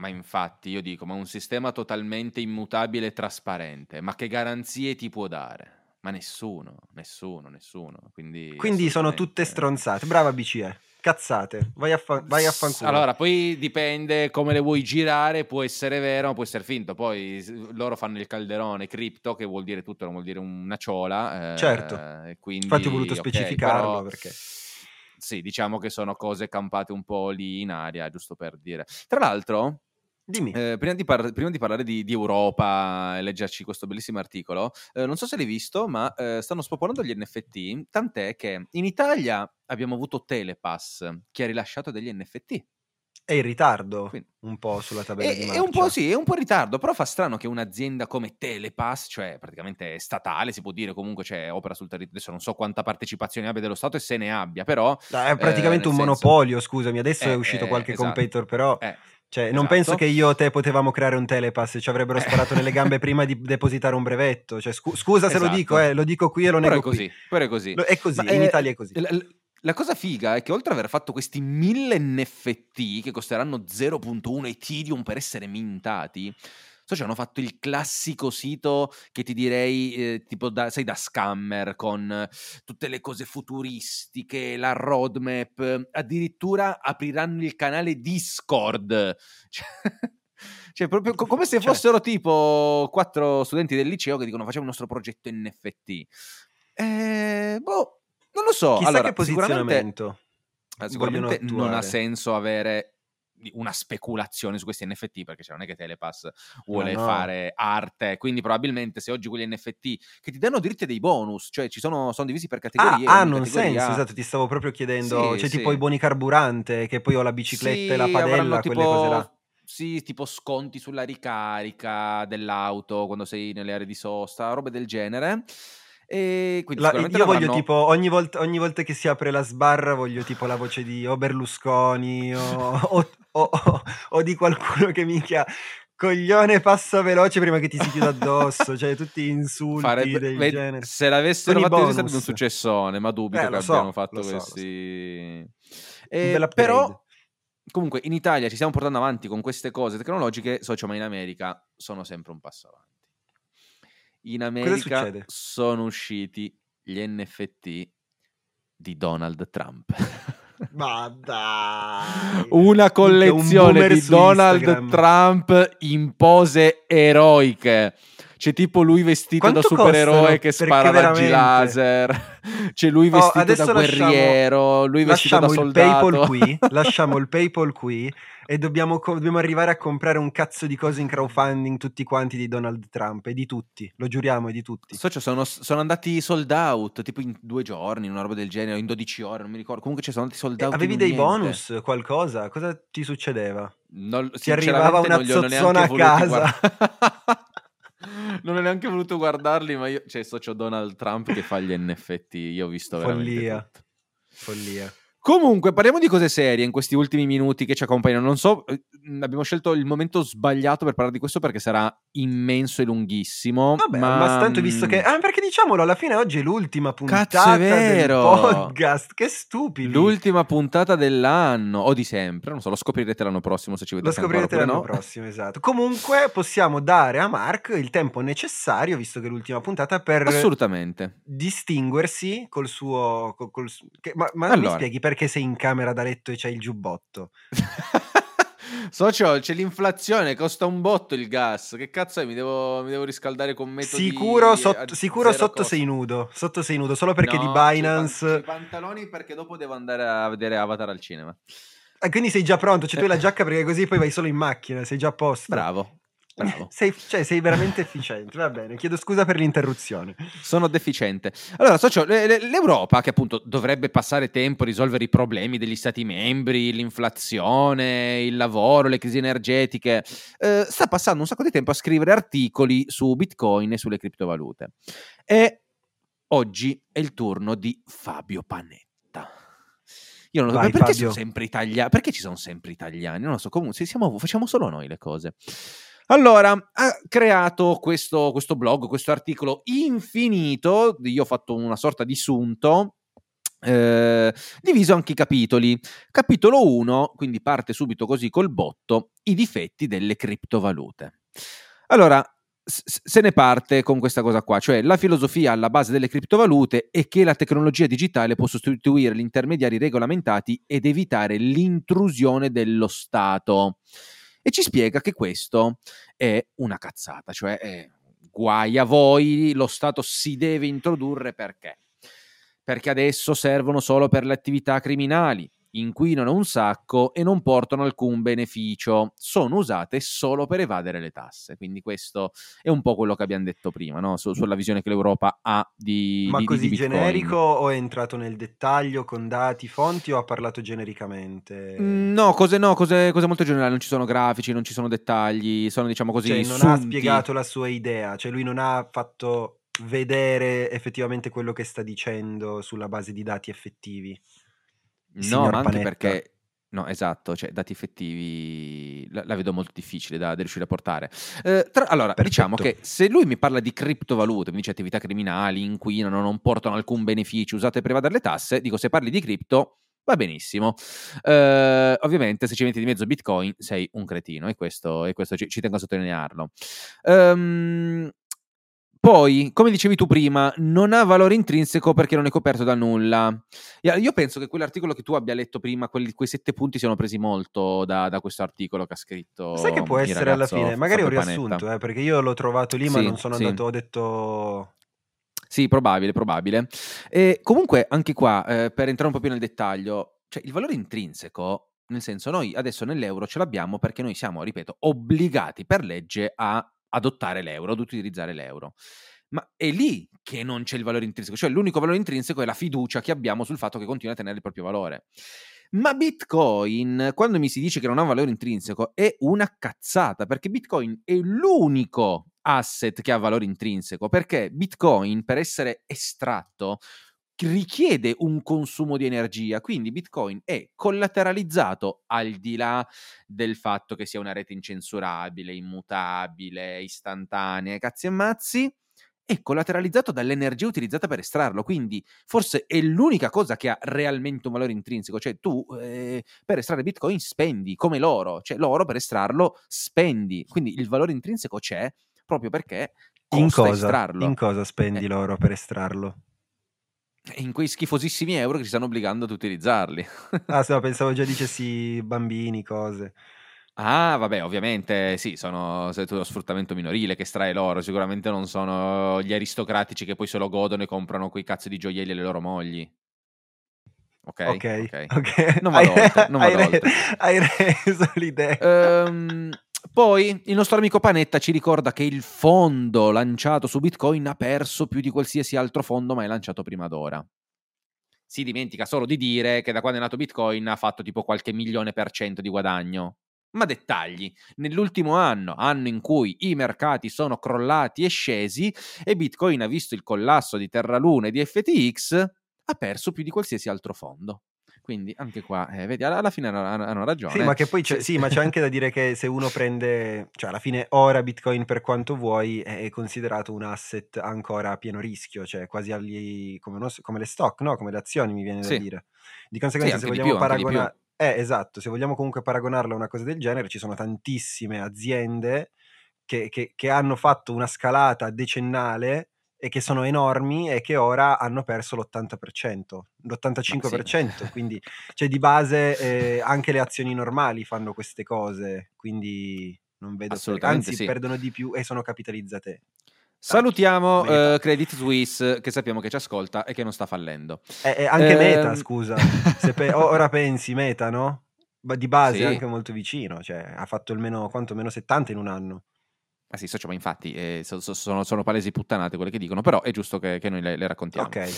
Ma infatti io dico, ma un sistema totalmente immutabile e trasparente, ma che garanzie ti può dare? Ma nessuno, nessuno, nessuno. Quindi, Quindi sono tutte stronzate. Brava BCE. Cazzate, vai a, fa- vai a fanculo. Allora, poi dipende come le vuoi girare, può essere vero, può essere finto. Poi loro fanno il calderone cripto, che vuol dire tutto, non vuol dire una ciola. Eh, certo. Quindi, Infatti ho voluto specificarlo okay, però, perché... Sì, diciamo che sono cose campate un po' lì in aria, giusto per dire. Tra l'altro, Dimmi. Eh, prima, di par- prima, di parlare di, di, Europa e leggerci questo bellissimo articolo, eh, non so se l'hai visto, ma eh, stanno spopolando gli NFT, tant'è che in Italia abbiamo avuto Telepass che ha rilasciato degli NFT. È in ritardo Quindi, un po' sulla tabella è, di marcia. È un po' sì, è un po' in ritardo, però fa strano che un'azienda come Telepass, cioè praticamente statale, si può dire comunque, cioè, opera sul territorio, adesso non so quanta partecipazione abbia dello Stato e se ne abbia, però... è praticamente eh, un senso, monopolio, scusami, adesso eh, è uscito eh, qualche esatto. competitor, però... Eh, cioè, esatto. non penso che io o te potevamo creare un telepass e ci avrebbero eh. sparato nelle gambe prima di depositare un brevetto. Cioè, scu- scusa se esatto. lo dico, eh, lo dico qui e lo nego però è così, qui. Però è così. È così, Ma in Italia è così. L- la cosa figa è che oltre ad aver fatto questi 1000 NFT che costeranno 0.1 Ethereum per essere mintati, so cioè hanno fatto il classico sito che ti direi eh, tipo da, sai da scammer con tutte le cose futuristiche, la roadmap, addirittura apriranno il canale Discord. Cioè, cioè proprio co- come se cioè fossero tipo quattro studenti del liceo che dicono facciamo il nostro progetto NFT. Eh, boh, non lo so. Chissà allora, che posizionamento. Sicuramente, sicuramente non ha senso avere una speculazione su questi NFT perché cioè, non è che Telepass vuole no, no. fare arte quindi probabilmente se oggi quegli NFT che ti danno diritti dei bonus cioè ci sono, sono divisi per categorie ah, hanno un senso esatto ti stavo proprio chiedendo sì, c'è sì. tipo i buoni carburante che poi ho la bicicletta sì, e la padella tipo... quelle cose là sì, tipo sconti sulla ricarica dell'auto quando sei nelle aree di sosta, robe del genere. E quindi la, io voglio avranno... tipo ogni volta, ogni volta, che si apre la sbarra voglio tipo la voce di o Berlusconi o, o, o, o di qualcuno che minchia coglione passa veloce prima che ti si chiuda addosso, cioè tutti insulti Farebbe, del ved- genere. Se l'avessero fatto così sarebbe un successone, ma dubito eh, che so, abbiano fatto questi... So. Eh, però comunque in Italia ci stiamo portando avanti con queste cose tecnologiche, so, ma in America sono sempre un passo avanti in America sono usciti gli NFT di Donald Trump. Ma dai! Una collezione un di Donald Instagram. Trump in pose eroiche. C'è tipo lui vestito Quanto da supereroe che spara raggi laser. C'è lui oh, vestito oh, da guerriero, lasciamo, lui vestito da soldato. Il PayPal qui, lasciamo il PayPal qui e dobbiamo, dobbiamo, arrivare a comprare un cazzo di cose in crowdfunding tutti quanti di Donald Trump e di tutti, lo giuriamo, e di tutti. Socio, sono, sono, andati sold out, tipo in due giorni, una roba del genere, in 12 ore, non mi ricordo. Comunque ci sono andati sold out. E avevi dei niente. bonus, qualcosa? Cosa ti succedeva? Non, ti arrivava una zozzona a casa. non ho neanche voluto guardarli, ma io, cioè, socio Donald Trump che fa gli NFT, io ho visto veramente Follia. Tutto. Follia. Comunque, parliamo di cose serie in questi ultimi minuti che ci accompagnano. Non so, eh, abbiamo scelto il momento sbagliato per parlare di questo perché sarà immenso e lunghissimo. Vabbè, ma, ma tanto visto che. Ah, perché diciamolo, alla fine oggi è l'ultima puntata Cazzo, è vero. del podcast. Che stupido. L'ultima puntata dell'anno o di sempre. Non so, lo scoprirete l'anno prossimo se ci vedete. Lo scoprirete l'anno no. prossimo, esatto. Comunque, possiamo dare a Mark il tempo necessario, visto che è l'ultima puntata, per assolutamente distinguersi col suo. Col, col, ma ma allora. mi spieghi perché? Perché sei in camera da letto e c'hai il giubbotto. Socio, c'è l'inflazione, costa un botto il gas. Che cazzo è? Mi devo, mi devo riscaldare con metodi Sicuro, sotto, sicuro sotto sei nudo. Sotto sei nudo, solo perché no, di Binance. I pantaloni perché dopo devo andare a vedere Avatar al cinema. Ah, quindi sei già pronto, cioè tu hai la giacca perché così poi vai solo in macchina, sei già a posto. Bravo, Bravo. Sei, cioè, sei veramente efficiente, va bene, chiedo scusa per l'interruzione. Sono deficiente. Allora, socio, l'Europa, che appunto dovrebbe passare tempo a risolvere i problemi degli Stati membri, l'inflazione, il lavoro, le crisi energetiche, eh, sta passando un sacco di tempo a scrivere articoli su Bitcoin e sulle criptovalute. E oggi è il turno di Fabio Panetta. Io non lo so, perché, sono sempre italiani? Perché ci sono sempre italiani? Non lo so, comunque siamo, facciamo solo noi le cose. Allora, ha creato questo, questo blog, questo articolo infinito, io ho fatto una sorta di sunto, eh, diviso anche i capitoli. Capitolo 1, quindi parte subito così col botto, i difetti delle criptovalute. Allora, se ne parte con questa cosa qua, cioè la filosofia alla base delle criptovalute è che la tecnologia digitale può sostituire gli intermediari regolamentati ed evitare l'intrusione dello Stato e ci spiega che questo è una cazzata, cioè è guai a voi, lo Stato si deve introdurre perché? Perché adesso servono solo per le attività criminali inquinano un sacco e non portano alcun beneficio, sono usate solo per evadere le tasse. Quindi questo è un po' quello che abbiamo detto prima, no? Su, sulla visione che l'Europa ha di... Ma di, così di generico o è entrato nel dettaglio con dati, fonti o ha parlato genericamente? Mm, no, cose, no cose, cose, molto generali, non ci sono grafici, non ci sono dettagli, sono diciamo così... Cioè non sunti. ha spiegato la sua idea, cioè lui non ha fatto vedere effettivamente quello che sta dicendo sulla base di dati effettivi. No, ma anche Panetta. perché No, esatto, cioè dati effettivi la, la vedo molto difficile da, da riuscire a portare. Eh, tra, allora, Perfetto. diciamo che se lui mi parla di criptovalute, mi dice attività criminali, inquinano, non portano alcun beneficio, usate per evadere le tasse, dico se parli di cripto va benissimo. Eh, ovviamente se ci metti di mezzo Bitcoin sei un cretino e questo, e questo ci, ci, tengo a sottolinearlo. Um, poi, come dicevi tu prima, non ha valore intrinseco perché non è coperto da nulla. Io penso che quell'articolo che tu abbia letto prima, quelli, quei sette punti, siano presi molto da, da questo articolo che ha scritto. Sai che può essere alla fine? Magari un riassunto, eh, perché io l'ho trovato lì, ma sì, non sono sì. andato, ho detto. Sì, probabile, probabile. E comunque, anche qua, eh, per entrare un po' più nel dettaglio, cioè il valore intrinseco, nel senso, noi adesso nell'euro ce l'abbiamo perché noi siamo, ripeto, obbligati per legge a adottare l'euro, ad utilizzare l'euro. Ma è lì che non c'è il valore intrinseco, cioè l'unico valore intrinseco è la fiducia che abbiamo sul fatto che continua a tenere il proprio valore. Ma Bitcoin, quando mi si dice che non ha valore intrinseco, è una cazzata, perché Bitcoin è l'unico asset che ha valore intrinseco, perché Bitcoin per essere estratto richiede un consumo di energia, quindi Bitcoin è collateralizzato al di là del fatto che sia una rete incensurabile, immutabile, istantanea, cazzi e mazzi, è collateralizzato dall'energia utilizzata per estrarlo, quindi forse è l'unica cosa che ha realmente un valore intrinseco, cioè tu eh, per estrarre Bitcoin spendi come l'oro, cioè l'oro per estrarlo spendi, quindi il valore intrinseco c'è proprio perché in cosa, estrarlo. In cosa spendi eh. l'oro per estrarlo? In quei schifosissimi euro che ci stanno obbligando ad utilizzarli. ah, sì, pensavo già dicessi bambini, cose. Ah, vabbè, ovviamente sì, sono lo sfruttamento minorile che estrae l'oro, sicuramente non sono gli aristocratici che poi se lo godono e comprano quei cazzo di gioielli alle loro mogli. Ok, ok, okay. okay. Non vado hai, oltre, non vado hai, oltre. hai reso l'idea. Um, poi il nostro amico Panetta ci ricorda che il fondo lanciato su Bitcoin ha perso più di qualsiasi altro fondo mai lanciato prima d'ora. Si dimentica solo di dire che da quando è nato Bitcoin ha fatto tipo qualche milione per cento di guadagno. Ma dettagli, nell'ultimo anno, anno in cui i mercati sono crollati e scesi e Bitcoin ha visto il collasso di Terra Luna e di FTX, ha perso più di qualsiasi altro fondo. Quindi anche qua, eh, vedi, alla fine hanno, hanno, ragione. Sì, ma che poi c'è, sì, ma c'è anche da dire che se uno prende, cioè alla fine ora Bitcoin per quanto vuoi è considerato un asset ancora a pieno rischio, cioè quasi agli, come, come le stock, no? Come le azioni mi viene da sì. dire. Di conseguenza sì, se vogliamo paragonare... Eh, esatto, se vogliamo comunque paragonarlo a una cosa del genere, ci sono tantissime aziende che, che, che hanno fatto una scalata decennale e che sono enormi e che ora hanno perso l'80%, l'85%, sì. quindi cioè di base eh, anche le azioni normali fanno queste cose, quindi non vedo Assolutamente anzi sì. perdono di più e sono capitalizzate. Salutiamo uh, Credit Suisse che sappiamo che ci ascolta e che non sta fallendo. Eh, eh, anche eh, Meta, scusa. pe- ora pensi Meta, no? Di base sì. anche molto vicino, cioè ha fatto il meno, quanto, meno 70 in un anno. Ah sì, ma infatti eh, so, so, sono, sono, palesi puttanate quelle che dicono, però è giusto che, che noi le, le raccontiamo. Okay.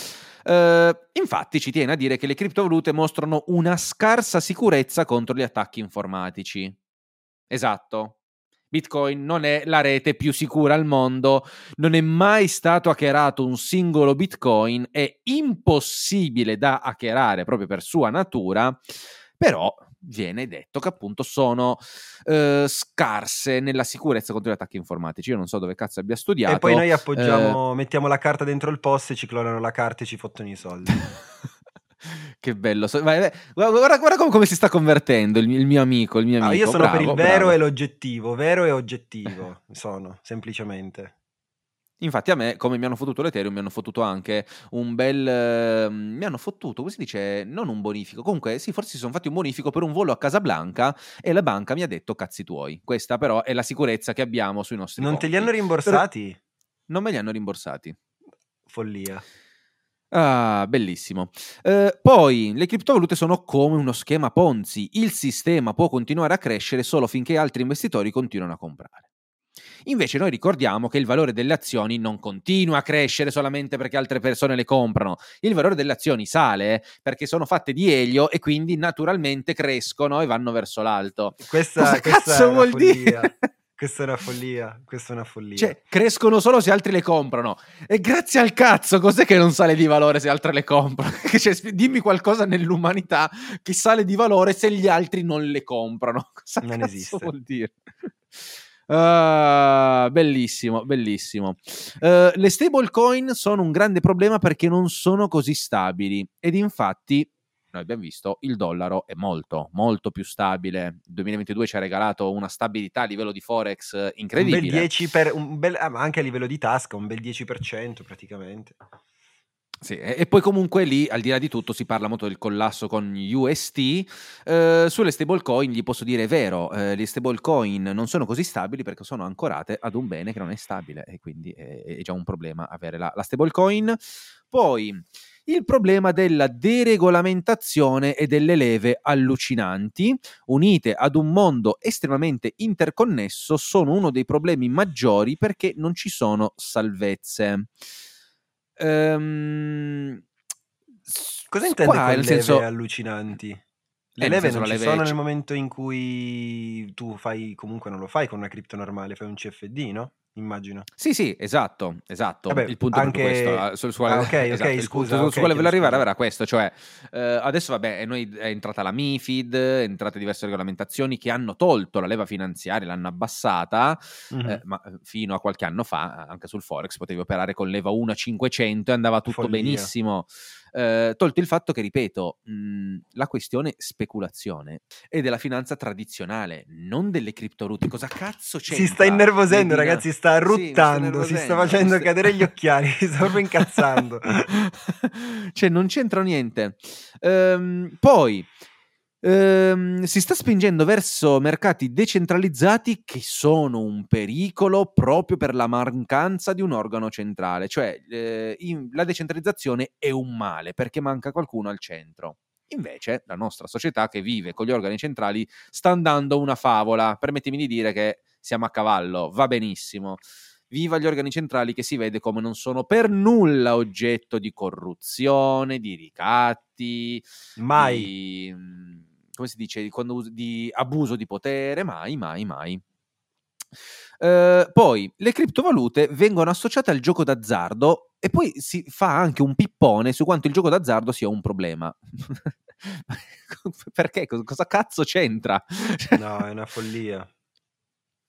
Uh, infatti ci tiene a dire che le criptovalute mostrano una scarsa sicurezza contro gli attacchi informatici. Esatto. Bitcoin non è la rete più sicura al mondo, non è mai stato hackerato un singolo Bitcoin, è impossibile da hackerare proprio per sua natura, però viene detto che appunto sono eh, scarse nella sicurezza contro gli attacchi informatici. Io non so dove cazzo abbia studiato. E poi noi appoggiamo, eh... mettiamo la carta dentro il post e ci clonano la carta e ci fottono i soldi. che bello. Vai. Guarda, guarda come, come, si sta convertendo il, il, mio amico. Il mio amico. Ah, io sono bravo, per il bravo. vero e l'oggettivo, vero e oggettivo. sono semplicemente. Infatti a me, come mi hanno fottuto l'Ethereum, mi hanno fottuto anche un bel... Eh, mi hanno fottuto, come si dice, non un bonifico. Comunque, sì, forse si sono fatti un bonifico per un volo a Casablanca e la banca mi ha detto cazzi tuoi. Questa però è la sicurezza che abbiamo sui nostri Non te li hanno rimborsati? Non me li hanno rimborsati. Follia. Ah, bellissimo. Eh, poi le criptovalute sono come uno schema Ponzi. Il sistema può continuare a crescere solo finché altri investitori continuano a comprare. Invece noi ricordiamo che il valore delle azioni non continua a crescere solamente perché altre persone le comprano. Il valore delle azioni sale perché sono fatte di elio e quindi naturalmente crescono e vanno verso l'alto. Questa, Cosa questa cazzo è una vuol follia. dire? Questa è una follia, questa è una follia. Cioè, crescono solo se altri le comprano. E grazie al cazzo, cos'è che non sale di valore se altri le comprano? Cioè, dimmi qualcosa nell'umanità che sale di valore se gli altri non le comprano. Cosa Non esiste. vuol dire? Ah, bellissimo, bellissimo. Eh, le stablecoin sono un grande problema perché non sono così stabili ed infatti noi abbiamo visto il dollaro è molto, molto più stabile. Il 2022 ci ha regalato una stabilità a livello di forex eh, un incredibile. bel 10 per, un bel, ah, anche a livello di tasca, un bel 10% praticamente. Sì, e, poi comunque lì, al di là di tutto, si parla molto del collasso con UST. Eh, sulle stablecoin gli posso dire vero, eh, le stablecoin non sono così stabili perché sono ancorate ad un bene che non è stabile e quindi è, è già un problema avere la, la stablecoin. Poi il problema della deregolamentazione e delle leve allucinanti, unite ad un mondo estremamente interconnesso, sono uno dei problemi maggiori perché non ci sono salvezze. Ehm, Cosa intende qua, con leve senso, allucinanti? Le eh, leve non ci leve sono c- nel momento in cui tu fai, comunque non lo fai con una cripto normale, fai un CFD, no? Immagino. Sì, sì, esatto, esatto. Vabbè, il punto è anche- questo. ah, Sul, su quale, ah, ok, ok, esatto, il scusa, punto ok, su quale volevo arrivare era questo. Cioè, eh, adesso vabbè, e noi è entrata la MIFID, è entrate diverse regolamentazioni che hanno tolto la leva finanziaria, l'hanno abbassata, Mhm. eh, ma eh, fino a qualche anno fa, anche sul Forex, potevi operare con leva 1 a 500 e andava tutto Follia. benissimo. Eh, tolto il fatto che, ripeto, mh, la questione speculazione è della finanza tradizionale, non delle criptovalute. Cosa cazzo c'è? Si sta innervosendo, Medina? ragazzi, sta Sì, ruttando, si sta facendo sta- cadere gli occhiali, si sta proprio incazzando. cioè, non c'entra niente. Ehm, poi ehm, si sta spingendo verso mercati decentralizzati che sono un pericolo proprio per la mancanza di un organo centrale. Cioè, eh, in- la decentralizzazione è un male perché manca qualcuno al centro. Invece, la nostra società che vive con gli organi centrali sta andando una favola. Permettimi di dire che siamo a cavallo, va benissimo. Viva gli organi centrali che si vede come non sono per nulla oggetto di corruzione, di ricatti, Mai. di, mm, come si dice, di, quando di abuso di potere, mai, mai, mai. Eh, poi le criptovalute vengono associate al gioco d'azzardo e poi si fa anche un pippone su quanto il gioco d'azzardo sia un problema. Perché? Cosa, cazzo c'entra? No, è una follia.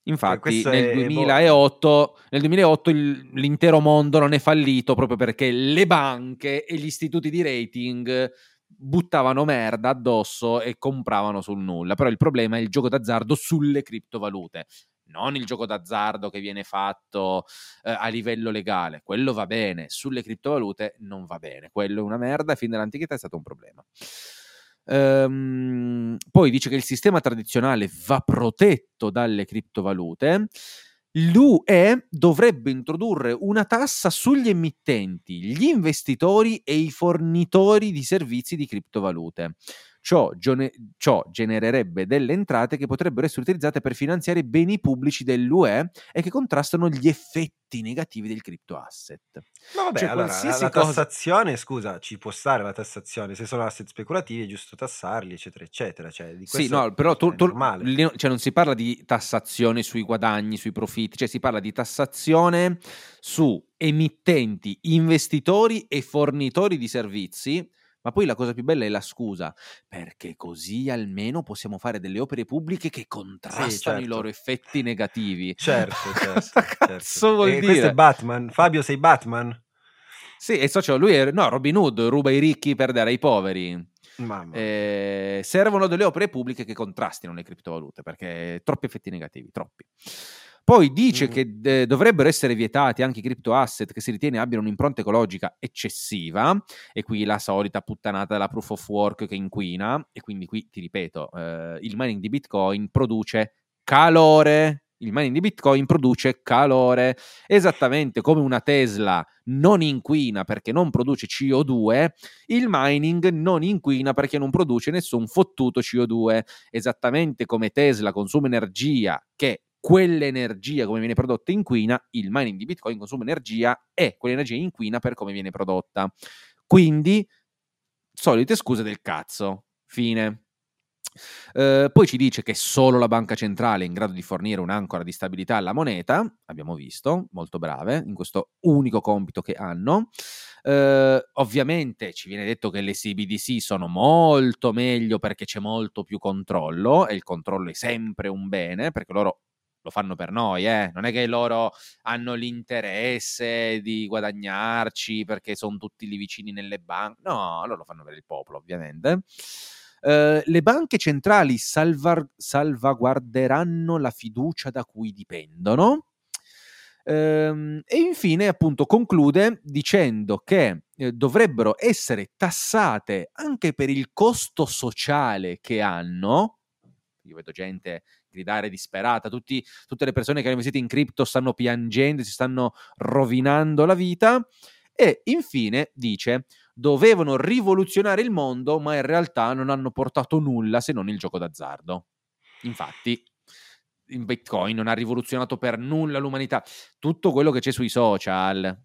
Infatti, questo nel è- boh. 2008, nel 2008 il- l'intero mondo non è fallito proprio perché le banche e gli istituti di rating buttavano merda addosso e compravano sul nulla. Però il problema è il gioco d'azzardo sulle criptovalute, non il gioco d'azzardo che viene fatto eh, a livello legale. Quello va bene, sulle criptovalute non va bene. Quello è una merda fin dall'antichità è stato un problema. Ehm, poi dice che il sistema tradizionale va protetto dalle criptovalute. L'UE dovrebbe introdurre una tassa sugli emittenti, gli investitori e i fornitori di servizi di criptovalute. Ciò, gione- ciò genererebbe delle entrate che potrebbero essere utilizzate per finanziare beni pubblici dell'UE e che contrastano gli effetti negativi del crypto asset. Ma vabbè, Cioè, allora, la, la cosa- tassazione, scusa, ci può stare la tassazione, se sono asset speculativi è giusto tassarli, eccetera, eccetera. Cioè, di Sì, no, però tu, tu- cioè non si parla di tassazione sui guadagni, sui profitti, cioè si parla di tassazione su emittenti, investitori e fornitori di servizi. Ma poi la cosa più bella è la scusa, perché così almeno possiamo fare delle opere pubbliche che contrastano i certo. loro effetti negativi. Certo, certo. Certo. vuol E questo dire? è Batman. Fabio, sei Batman? Sì, e so, cioè, lui è, no, Robin Hood ruba i ricchi per dare ai poveri. Mamma. Eh, servono delle opere pubbliche che contrastino le criptovalute perché troppi effetti negativi, troppi. Poi dice Mhm. che eh, dovrebbero essere vietati anche i crypto asset che si ritiene abbiano un'impronta ecologica eccessiva, e qui la solita puttanata della proof of work che inquina, e quindi qui ti ripeto, eh, il mining di Bitcoin produce calore, il mining di Bitcoin produce calore, esattamente come una Tesla non inquina perché non produce CO2, il mining non inquina perché non produce nessun fottuto CO2, esattamente come Tesla consuma energia che quell'energia come viene prodotta inquina, il mining di Bitcoin consuma energia e quell'energia inquina per come viene prodotta. Quindi, solite scuse del cazzo. Fine. Uh, poi ci dice che solo la banca centrale è in grado di fornire un'ancora di stabilità alla moneta, abbiamo visto, molto brave in questo unico compito che hanno. Uh, ovviamente ci viene detto che le CBDC sono molto meglio perché c'è molto più controllo e il controllo è sempre un bene perché loro lo fanno per noi, eh? non è che loro hanno l'interesse di guadagnarci perché sono tutti lì vicini nelle banche, no, loro lo fanno per il popolo ovviamente. Uh, le banche centrali salvar- salvaguarderanno la fiducia da cui dipendono. Uh, e infine, appunto, conclude dicendo che eh, dovrebbero essere tassate anche per il costo sociale che hanno. Io vedo gente gridare disperata, tutti, tutte le persone che hanno investito in cripto stanno piangendo, si stanno rovinando la vita. E infine dice dovevano rivoluzionare il mondo, ma in realtà non hanno portato nulla se non il gioco d'azzardo. Infatti, il Bitcoin non ha rivoluzionato per nulla l'umanità. Tutto quello che c'è sui social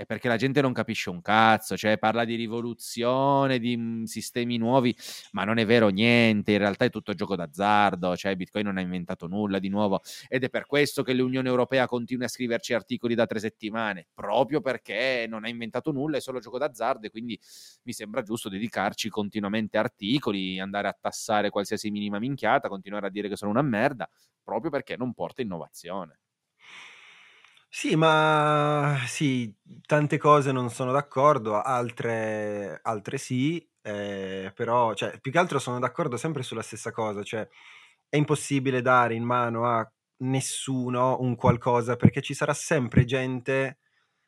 è perché la gente non capisce un cazzo, cioè parla di rivoluzione, di mh, sistemi nuovi, ma non è vero niente, in realtà è tutto gioco d'azzardo, cioè Bitcoin non ha inventato nulla di nuovo ed è per questo che l'Unione Europea continua a scriverci articoli da tre settimane, proprio perché non ha inventato nulla, è solo gioco d'azzardo e quindi mi sembra giusto dedicarci continuamente articoli, andare a tassare qualsiasi minima minchiata, continuare a dire che sono una merda, proprio perché non porta innovazione. Sì, ma sì, tante cose non sono d'accordo, altre, altre sì, eh, però cioè, più che altro sono d'accordo sempre sulla stessa cosa, cioè è impossibile dare in mano a nessuno un qualcosa perché ci sarà sempre gente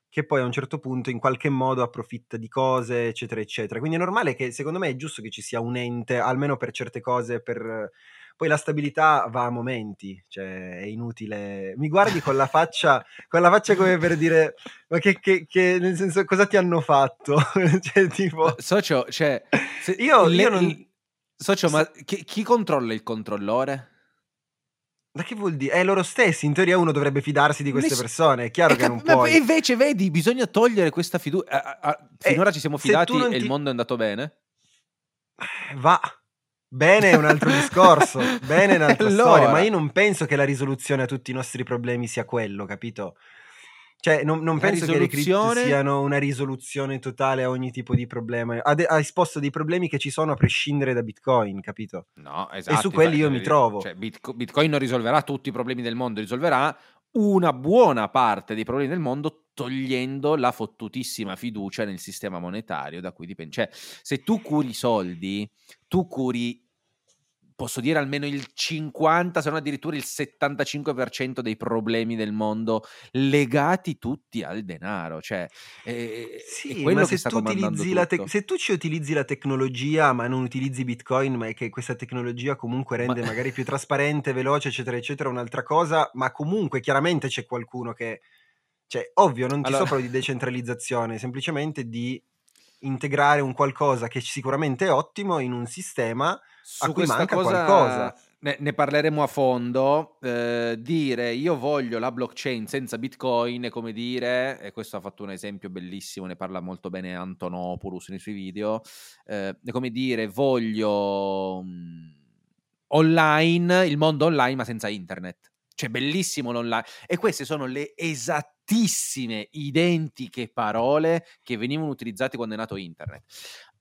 che poi a un certo punto in qualche modo approfitta di cose, eccetera, eccetera. Quindi è normale che secondo me è giusto che ci sia un ente, almeno per certe cose, per poi la stabilità va a momenti, cioè è inutile. Mi guardi con la faccia, con la faccia come per dire, ma che, che, che nel senso, cosa ti hanno fatto? cioè, tipo... Socio, cioè, io, le, io non... Socio, ma chi, chi controlla il controllore? Ma che vuol dire? È loro stessi, in teoria uno dovrebbe fidarsi di queste Ness... persone, è chiaro è che cap- non puoi. invece vedi, bisogna togliere questa fiducia. finora eh, ci siamo fidati e ti... il mondo è andato bene? Va. Bene è un altro discorso, bene è un'altra allora. storia, ma io non penso che la risoluzione a tutti i nostri problemi sia quello, capito? Cioè, non, non penso risoluzione... che le cripto siano una risoluzione totale a ogni tipo di problema. Ha, de- ha, esposto dei problemi che ci sono a prescindere da Bitcoin, capito? No, esatto. E su quelli io mi trovo. Cioè, Bitcoin non risolverà tutti i problemi del mondo, risolverà una buona parte dei problemi del mondo togliendo la fottutissima fiducia nel sistema monetario da cui dipende. Cioè, se tu curi i soldi, tu curi posso dire almeno il 50, se non addirittura il 75% dei problemi del mondo legati tutti al denaro. Cioè, è, sì, è ma se tu, te- se tu, ci utilizzi la tecnologia, ma non utilizzi Bitcoin, ma è che questa tecnologia comunque rende ma... magari più trasparente, veloce, eccetera, eccetera, un'altra cosa, ma comunque chiaramente c'è qualcuno che... Cioè, ovvio, non ti allora... sopra di decentralizzazione, semplicemente di integrare un qualcosa che sicuramente è ottimo in un sistema su a cui manca cosa, qualcosa. Ne, ne, parleremo a fondo. Eh, dire io voglio la blockchain senza Bitcoin è come dire, e questo ha fatto un esempio bellissimo, ne parla molto bene Antonopoulos nei suoi video, eh, è come dire voglio mh, mm, online, il mondo online ma senza internet. Cioè, bellissimo l'online. E queste sono le esattissime, identiche parole che venivano utilizzate quando è nato internet.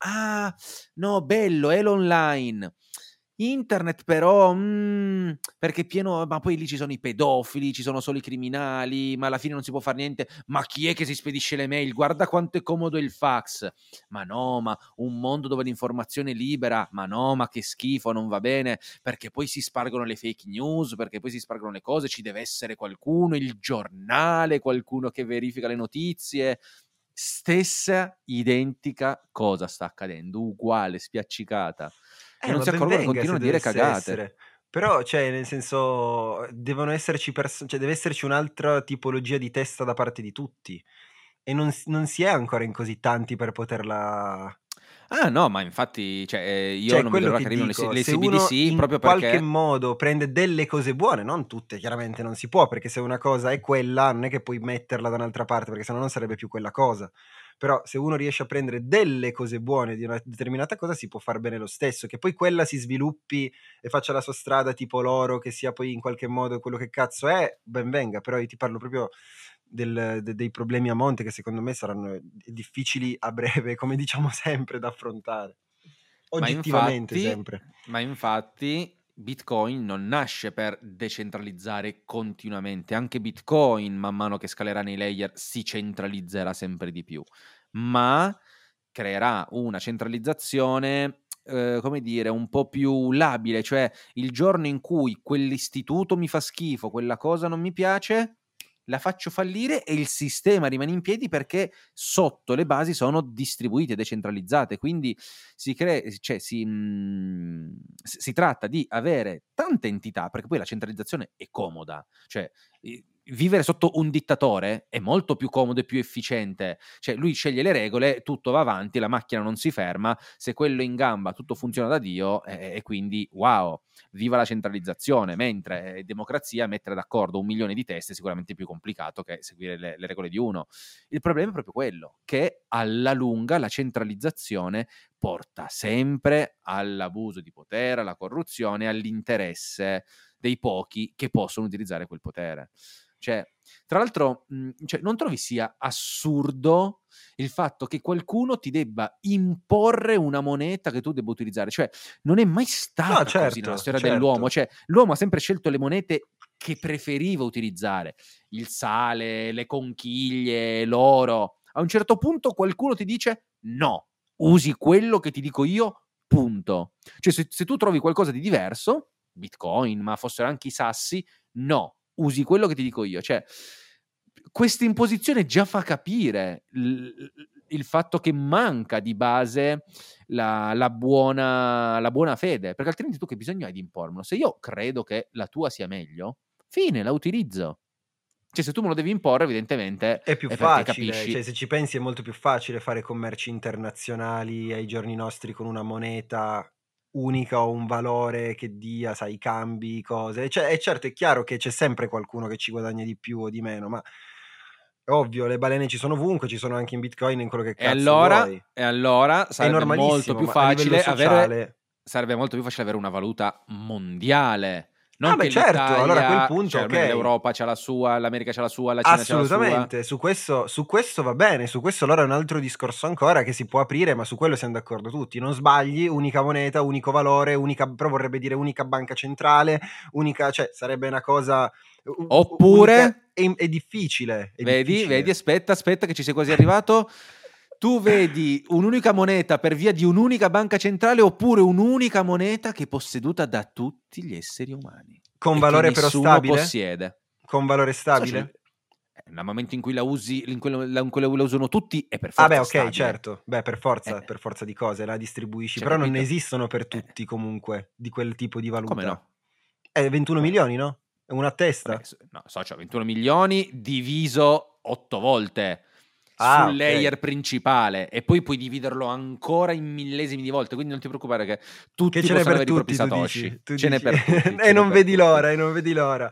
Ah, no, bello, è l'online. Internet però, mm, perché pieno, ma poi lì ci sono i pedofili, ci sono solo i criminali, ma alla fine non si può fare niente. Ma chi è che si spedisce le mail? Guarda quanto è comodo il fax. Ma no, ma un mondo dove l'informazione è libera, ma no, ma che schifo, non va bene, perché poi si spargono le fake news, perché poi si spargono le cose, ci deve essere qualcuno, il giornale, qualcuno che verifica le notizie stessa identica cosa sta accadendo, uguale, spiaccicata. Eh, non si accorgono continuano a dire cagate. Essere. Però, cioè, nel senso, devono esserci perso- cioè, deve esserci un'altra tipologia di testa da parte di tutti. E non, non si è ancora in così tanti per poterla Ah no, ma infatti cioè, eh, io cioè, non vedo l'ora che arrivino dico, le, le CBDC in proprio qualche perché... modo prende delle cose buone, non tutte, chiaramente non si può, perché se una cosa è quella, non è che puoi metterla da un'altra parte, perché sennò non sarebbe più quella cosa. Però se uno riesce a prendere delle cose buone di una determinata cosa, si può far bene lo stesso. Che poi quella si sviluppi e faccia la sua strada tipo l'oro, che sia poi in qualche modo quello che cazzo è, ben venga. Però io ti parlo proprio del, de, dei problemi a monte che secondo me saranno difficili a breve, come diciamo sempre, da affrontare. Oggettivamente ma infatti, sempre. Ma infatti Bitcoin non nasce per decentralizzare continuamente, anche Bitcoin man mano che scalerà nei layer si centralizzerà sempre di più, ma creerà una centralizzazione eh, come dire, un po' più labile, cioè il giorno in cui quell'istituto mi fa schifo, quella cosa non mi piace, la faccio fallire e il sistema rimane in piedi perché sotto le basi sono distribuite, decentralizzate. Quindi si, crea, cioè si, mh, mhmm, si tratta di avere tante entità, perché poi la centralizzazione è comoda. Cioè, vivere sotto un dittatore è molto più comodo e più efficiente. Cioè, lui sceglie le regole, tutto va avanti, la macchina non si ferma, se quello è in gamba tutto funziona da Dio eh, e quindi wow, viva la centralizzazione, mentre eh, democrazia mettere d'accordo un milione di teste è sicuramente più complicato che seguire le, le regole di uno. Il problema è proprio quello, che alla lunga la centralizzazione porta sempre all'abuso di potere, alla corruzione, all'interesse dei pochi che possono utilizzare quel potere. Cioè, tra l'altro, mh, mhmm, cioè, non trovi sia assurdo il fatto che qualcuno ti debba imporre una moneta che tu debba utilizzare? Cioè, non è mai stato no, certo, così nella storia certo. dell'uomo. Cioè, l'uomo ha sempre scelto le monete che preferiva utilizzare. Il sale, le conchiglie, l'oro. A un certo punto qualcuno ti dice no, usi quello che ti dico io, punto. Cioè, se, se tu trovi qualcosa di diverso, Bitcoin, ma fossero anche i sassi, no, usi quello che ti dico io. Cioè, questa imposizione già fa capire l- il fatto che manca di base la, la, buona, la, buona, fede, perché altrimenti tu che bisogno hai di impormelo? Se io credo che la tua sia meglio, fine, la utilizzo. Cioè, se tu me lo devi imporre, evidentemente è più è facile. Cioè, se ci pensi, è molto più facile fare commerci internazionali ai giorni nostri con una moneta unica o un valore che dia, sai, cambi, cose. Cioè, è certo, è chiaro che c'è sempre qualcuno che ci guadagna di più o di meno, ma ovvio, le balene ci sono ovunque, ci sono anche in Bitcoin, in quello che cazzo e allora, vuoi. E allora sarebbe molto più facile avere sarebbe molto più facile avere una valuta mondiale non ah, beh, certo, allora a quel punto cioè, okay. l'Europa c'ha la sua, l'America c'ha la sua, la Cina Assolutamente, su questo, su questo va bene, su questo allora è un altro discorso ancora che si può aprire, ma su quello siamo d'accordo tutti. Non sbagli, unica moneta, unico valore, unica, però vorrebbe dire unica banca centrale, unica, cioè sarebbe una cosa... Oppure... È, è, difficile. È vedi, difficile. vedi, aspetta, aspetta che ci sei quasi arrivato tu vedi un'unica moneta per via di un'unica banca centrale oppure un'unica moneta che è posseduta da tutti gli esseri umani. Con valore però stabile? possiede. Con valore stabile? Eh, nel momento in cui la usi, in cui la, in cui la usano tutti, è per forza. Ah, beh, ok, stabile. certo. Beh, per forza, eh. per forza di cose la distribuisci. C'è però capito? non esistono per eh. tutti, comunque, di quel tipo di valuta. Come no? È 21 milioni, no? È una testa? Beh, no, so, cioè 21 milioni diviso 8 volte ah, sul okay. layer principale e poi puoi dividerlo ancora in millesimi di volte, quindi non ti preoccupare che tutti che ce n'è per tutti, tu dici, tu ce n'è per tutti. e non vedi tutti. l'ora, e non vedi l'ora.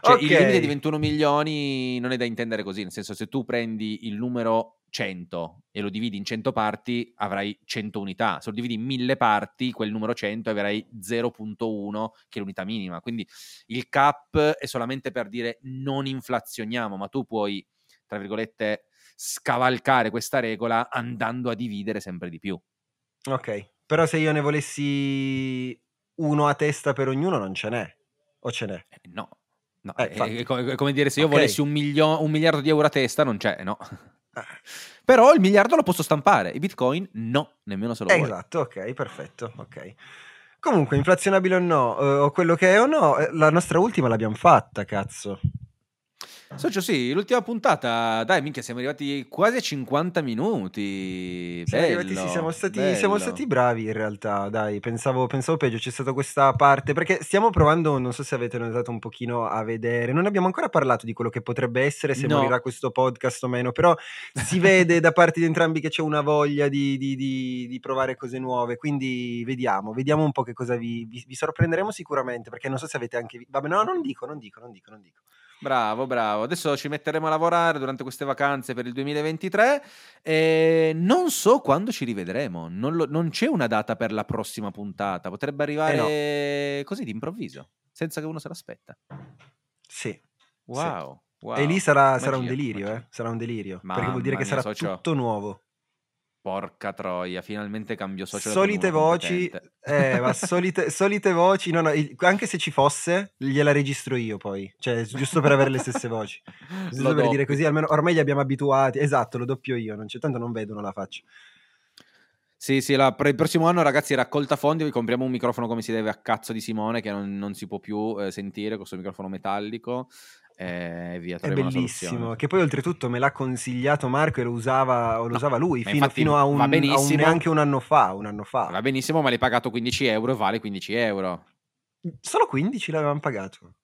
Cioè, okay. il limite di 21 milioni non è da intendere così, nel senso se tu prendi il numero 100 e lo dividi in 100 parti avrai 100 unità, se lo dividi in 1000 parti quel numero 100 avrai 0.1 che è l'unità minima, quindi il cap è solamente per dire non inflazioniamo, ma tu puoi tra virgolette scavalcare questa regola andando a dividere sempre di più. Ok, però se io ne volessi uno a testa per ognuno non ce n'è, o ce n'è? Eh, no, no eh, è, come, è, come dire se io okay. volessi un, milio- un, miliardo di euro a testa non c'è, no. Ah. Però il miliardo lo posso stampare, i bitcoin no, nemmeno se lo vuoi. Esatto, ok, perfetto, ok. Comunque, inflazionabile o no, eh, o quello che è o no, eh, la nostra ultima l'abbiamo fatta, cazzo. Socio, sì, l'ultima puntata, dai, minchia, siamo arrivati quasi a 50 minuti. Siamo, bello, arrivati, sì, siamo, stati, siamo stati bravi in realtà, dai, pensavo, pensavo peggio, c'è stata questa parte, perché stiamo provando, non so se avete notato un pochino a vedere, non abbiamo ancora parlato di quello che potrebbe essere, se No. morirà questo podcast o meno, però si vede da parte di entrambi che c'è una voglia di, di- di- di provare cose nuove, quindi vediamo, vediamo un po' che cosa vi, vi- vi sorprenderemo sicuramente, perché non so se avete anche... Vabbè, no, non dico, non dico, non dico, non dico. Bravo, bravo. Adesso ci metteremo a lavorare durante queste vacanze per il 2023 e non so quando ci rivedremo. Non, lo- non c'è una data per la prossima puntata. Potrebbe arrivare così d'improvviso, senza che uno se l'aspetta. Sì. Wow. wow. E lì sarà, sarà un delirio, eh? Sarà un delirio. Mamma perché vuol dire che sarà socio. tutto nuovo. Porca troia, finalmente cambio socio. da solite voci, eh, ma solite, solite voci, no, no, anche se ci fosse, gliela registro io poi, cioè giusto per avere le stesse voci, giusto Lo per dire così, almeno ormai li abbiamo abituati, esatto, lo doppio io, non c'è tanto non vedono la faccia. Sì, sì, la- per il prossimo anno, ragazzi, raccolta fondi, vi compriamo un microfono come si deve a cazzo di Simone, che non, non si può più eh, sentire questo microfono metallico. E via, È bellissimo, che poi oltretutto me l'ha consigliato Marco e lo usava, lo No, usava lui fino, fino a, un, a un- neanche un anno fa, un anno fa. Va benissimo, ma l'hai pagato 15 euro e vale 15 euro. Solo 15 l'avevamo pagato.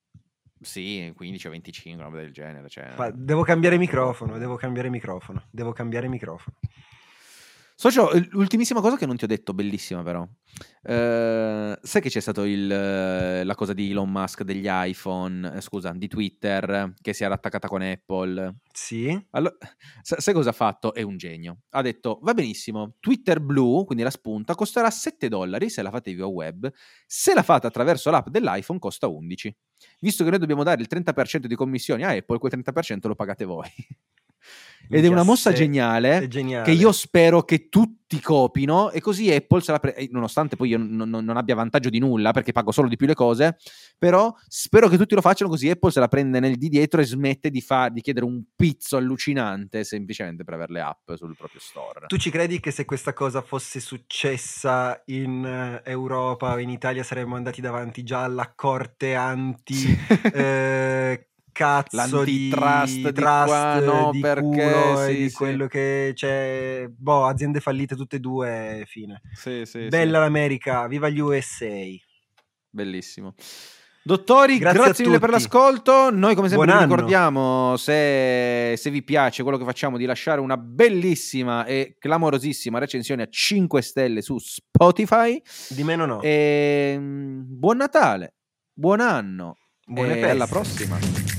Sì, 15 o 25, una roba del genere. Cioè... Devo cambiare microfono, devo cambiare microfono, devo cambiare microfono. Socio, l'ultimissima cosa che non ti ho detto, bellissima però. Eh, sai che c'è stato il, eh, la cosa di Elon Musk degli iPhone, eh, scusa, di Twitter, che si era attaccata con Apple? Sì? Allora, sa- sai cosa ha fatto? È un genio. Ha detto, va benissimo, Twitter Blue, quindi la spunta, costerà 7 dollari se la fate via web, se la fate attraverso l'app dell'iPhone costa 11. Visto che noi dobbiamo dare il 30% di commissioni a Apple, quel 30% lo pagate voi. Ed è una mossa geniale È geniale. che io spero che tutti copino e così Apple se la pre- eh, nonostante poi io non, non- non abbia vantaggio di nulla perché pago solo di più le cose, però spero che tutti lo facciano così Apple se la prende nel di dietro e smette di, fa- di chiedere un pizzo allucinante semplicemente per avere le app sul proprio store. Tu ci credi che se questa cosa fosse successa in eh, Europa o in Italia saremmo andati davanti già alla corte anti eh, cazzo di L'antitrust di trust, qua, no, di perché sì, di sì. quello che c'è boh aziende fallite tutte e due fine Sì, sì, bella sì. l'America viva gli USA Bellissimo. Dottori, Grazie grazie, mille per l'ascolto. Noi, come sempre, vi ricordiamo se, se vi piace quello che facciamo di lasciare una bellissima e clamorosissima recensione a 5 stelle su Spotify. di meno no E, mm, buon Natale, buon anno buone e alla prossima.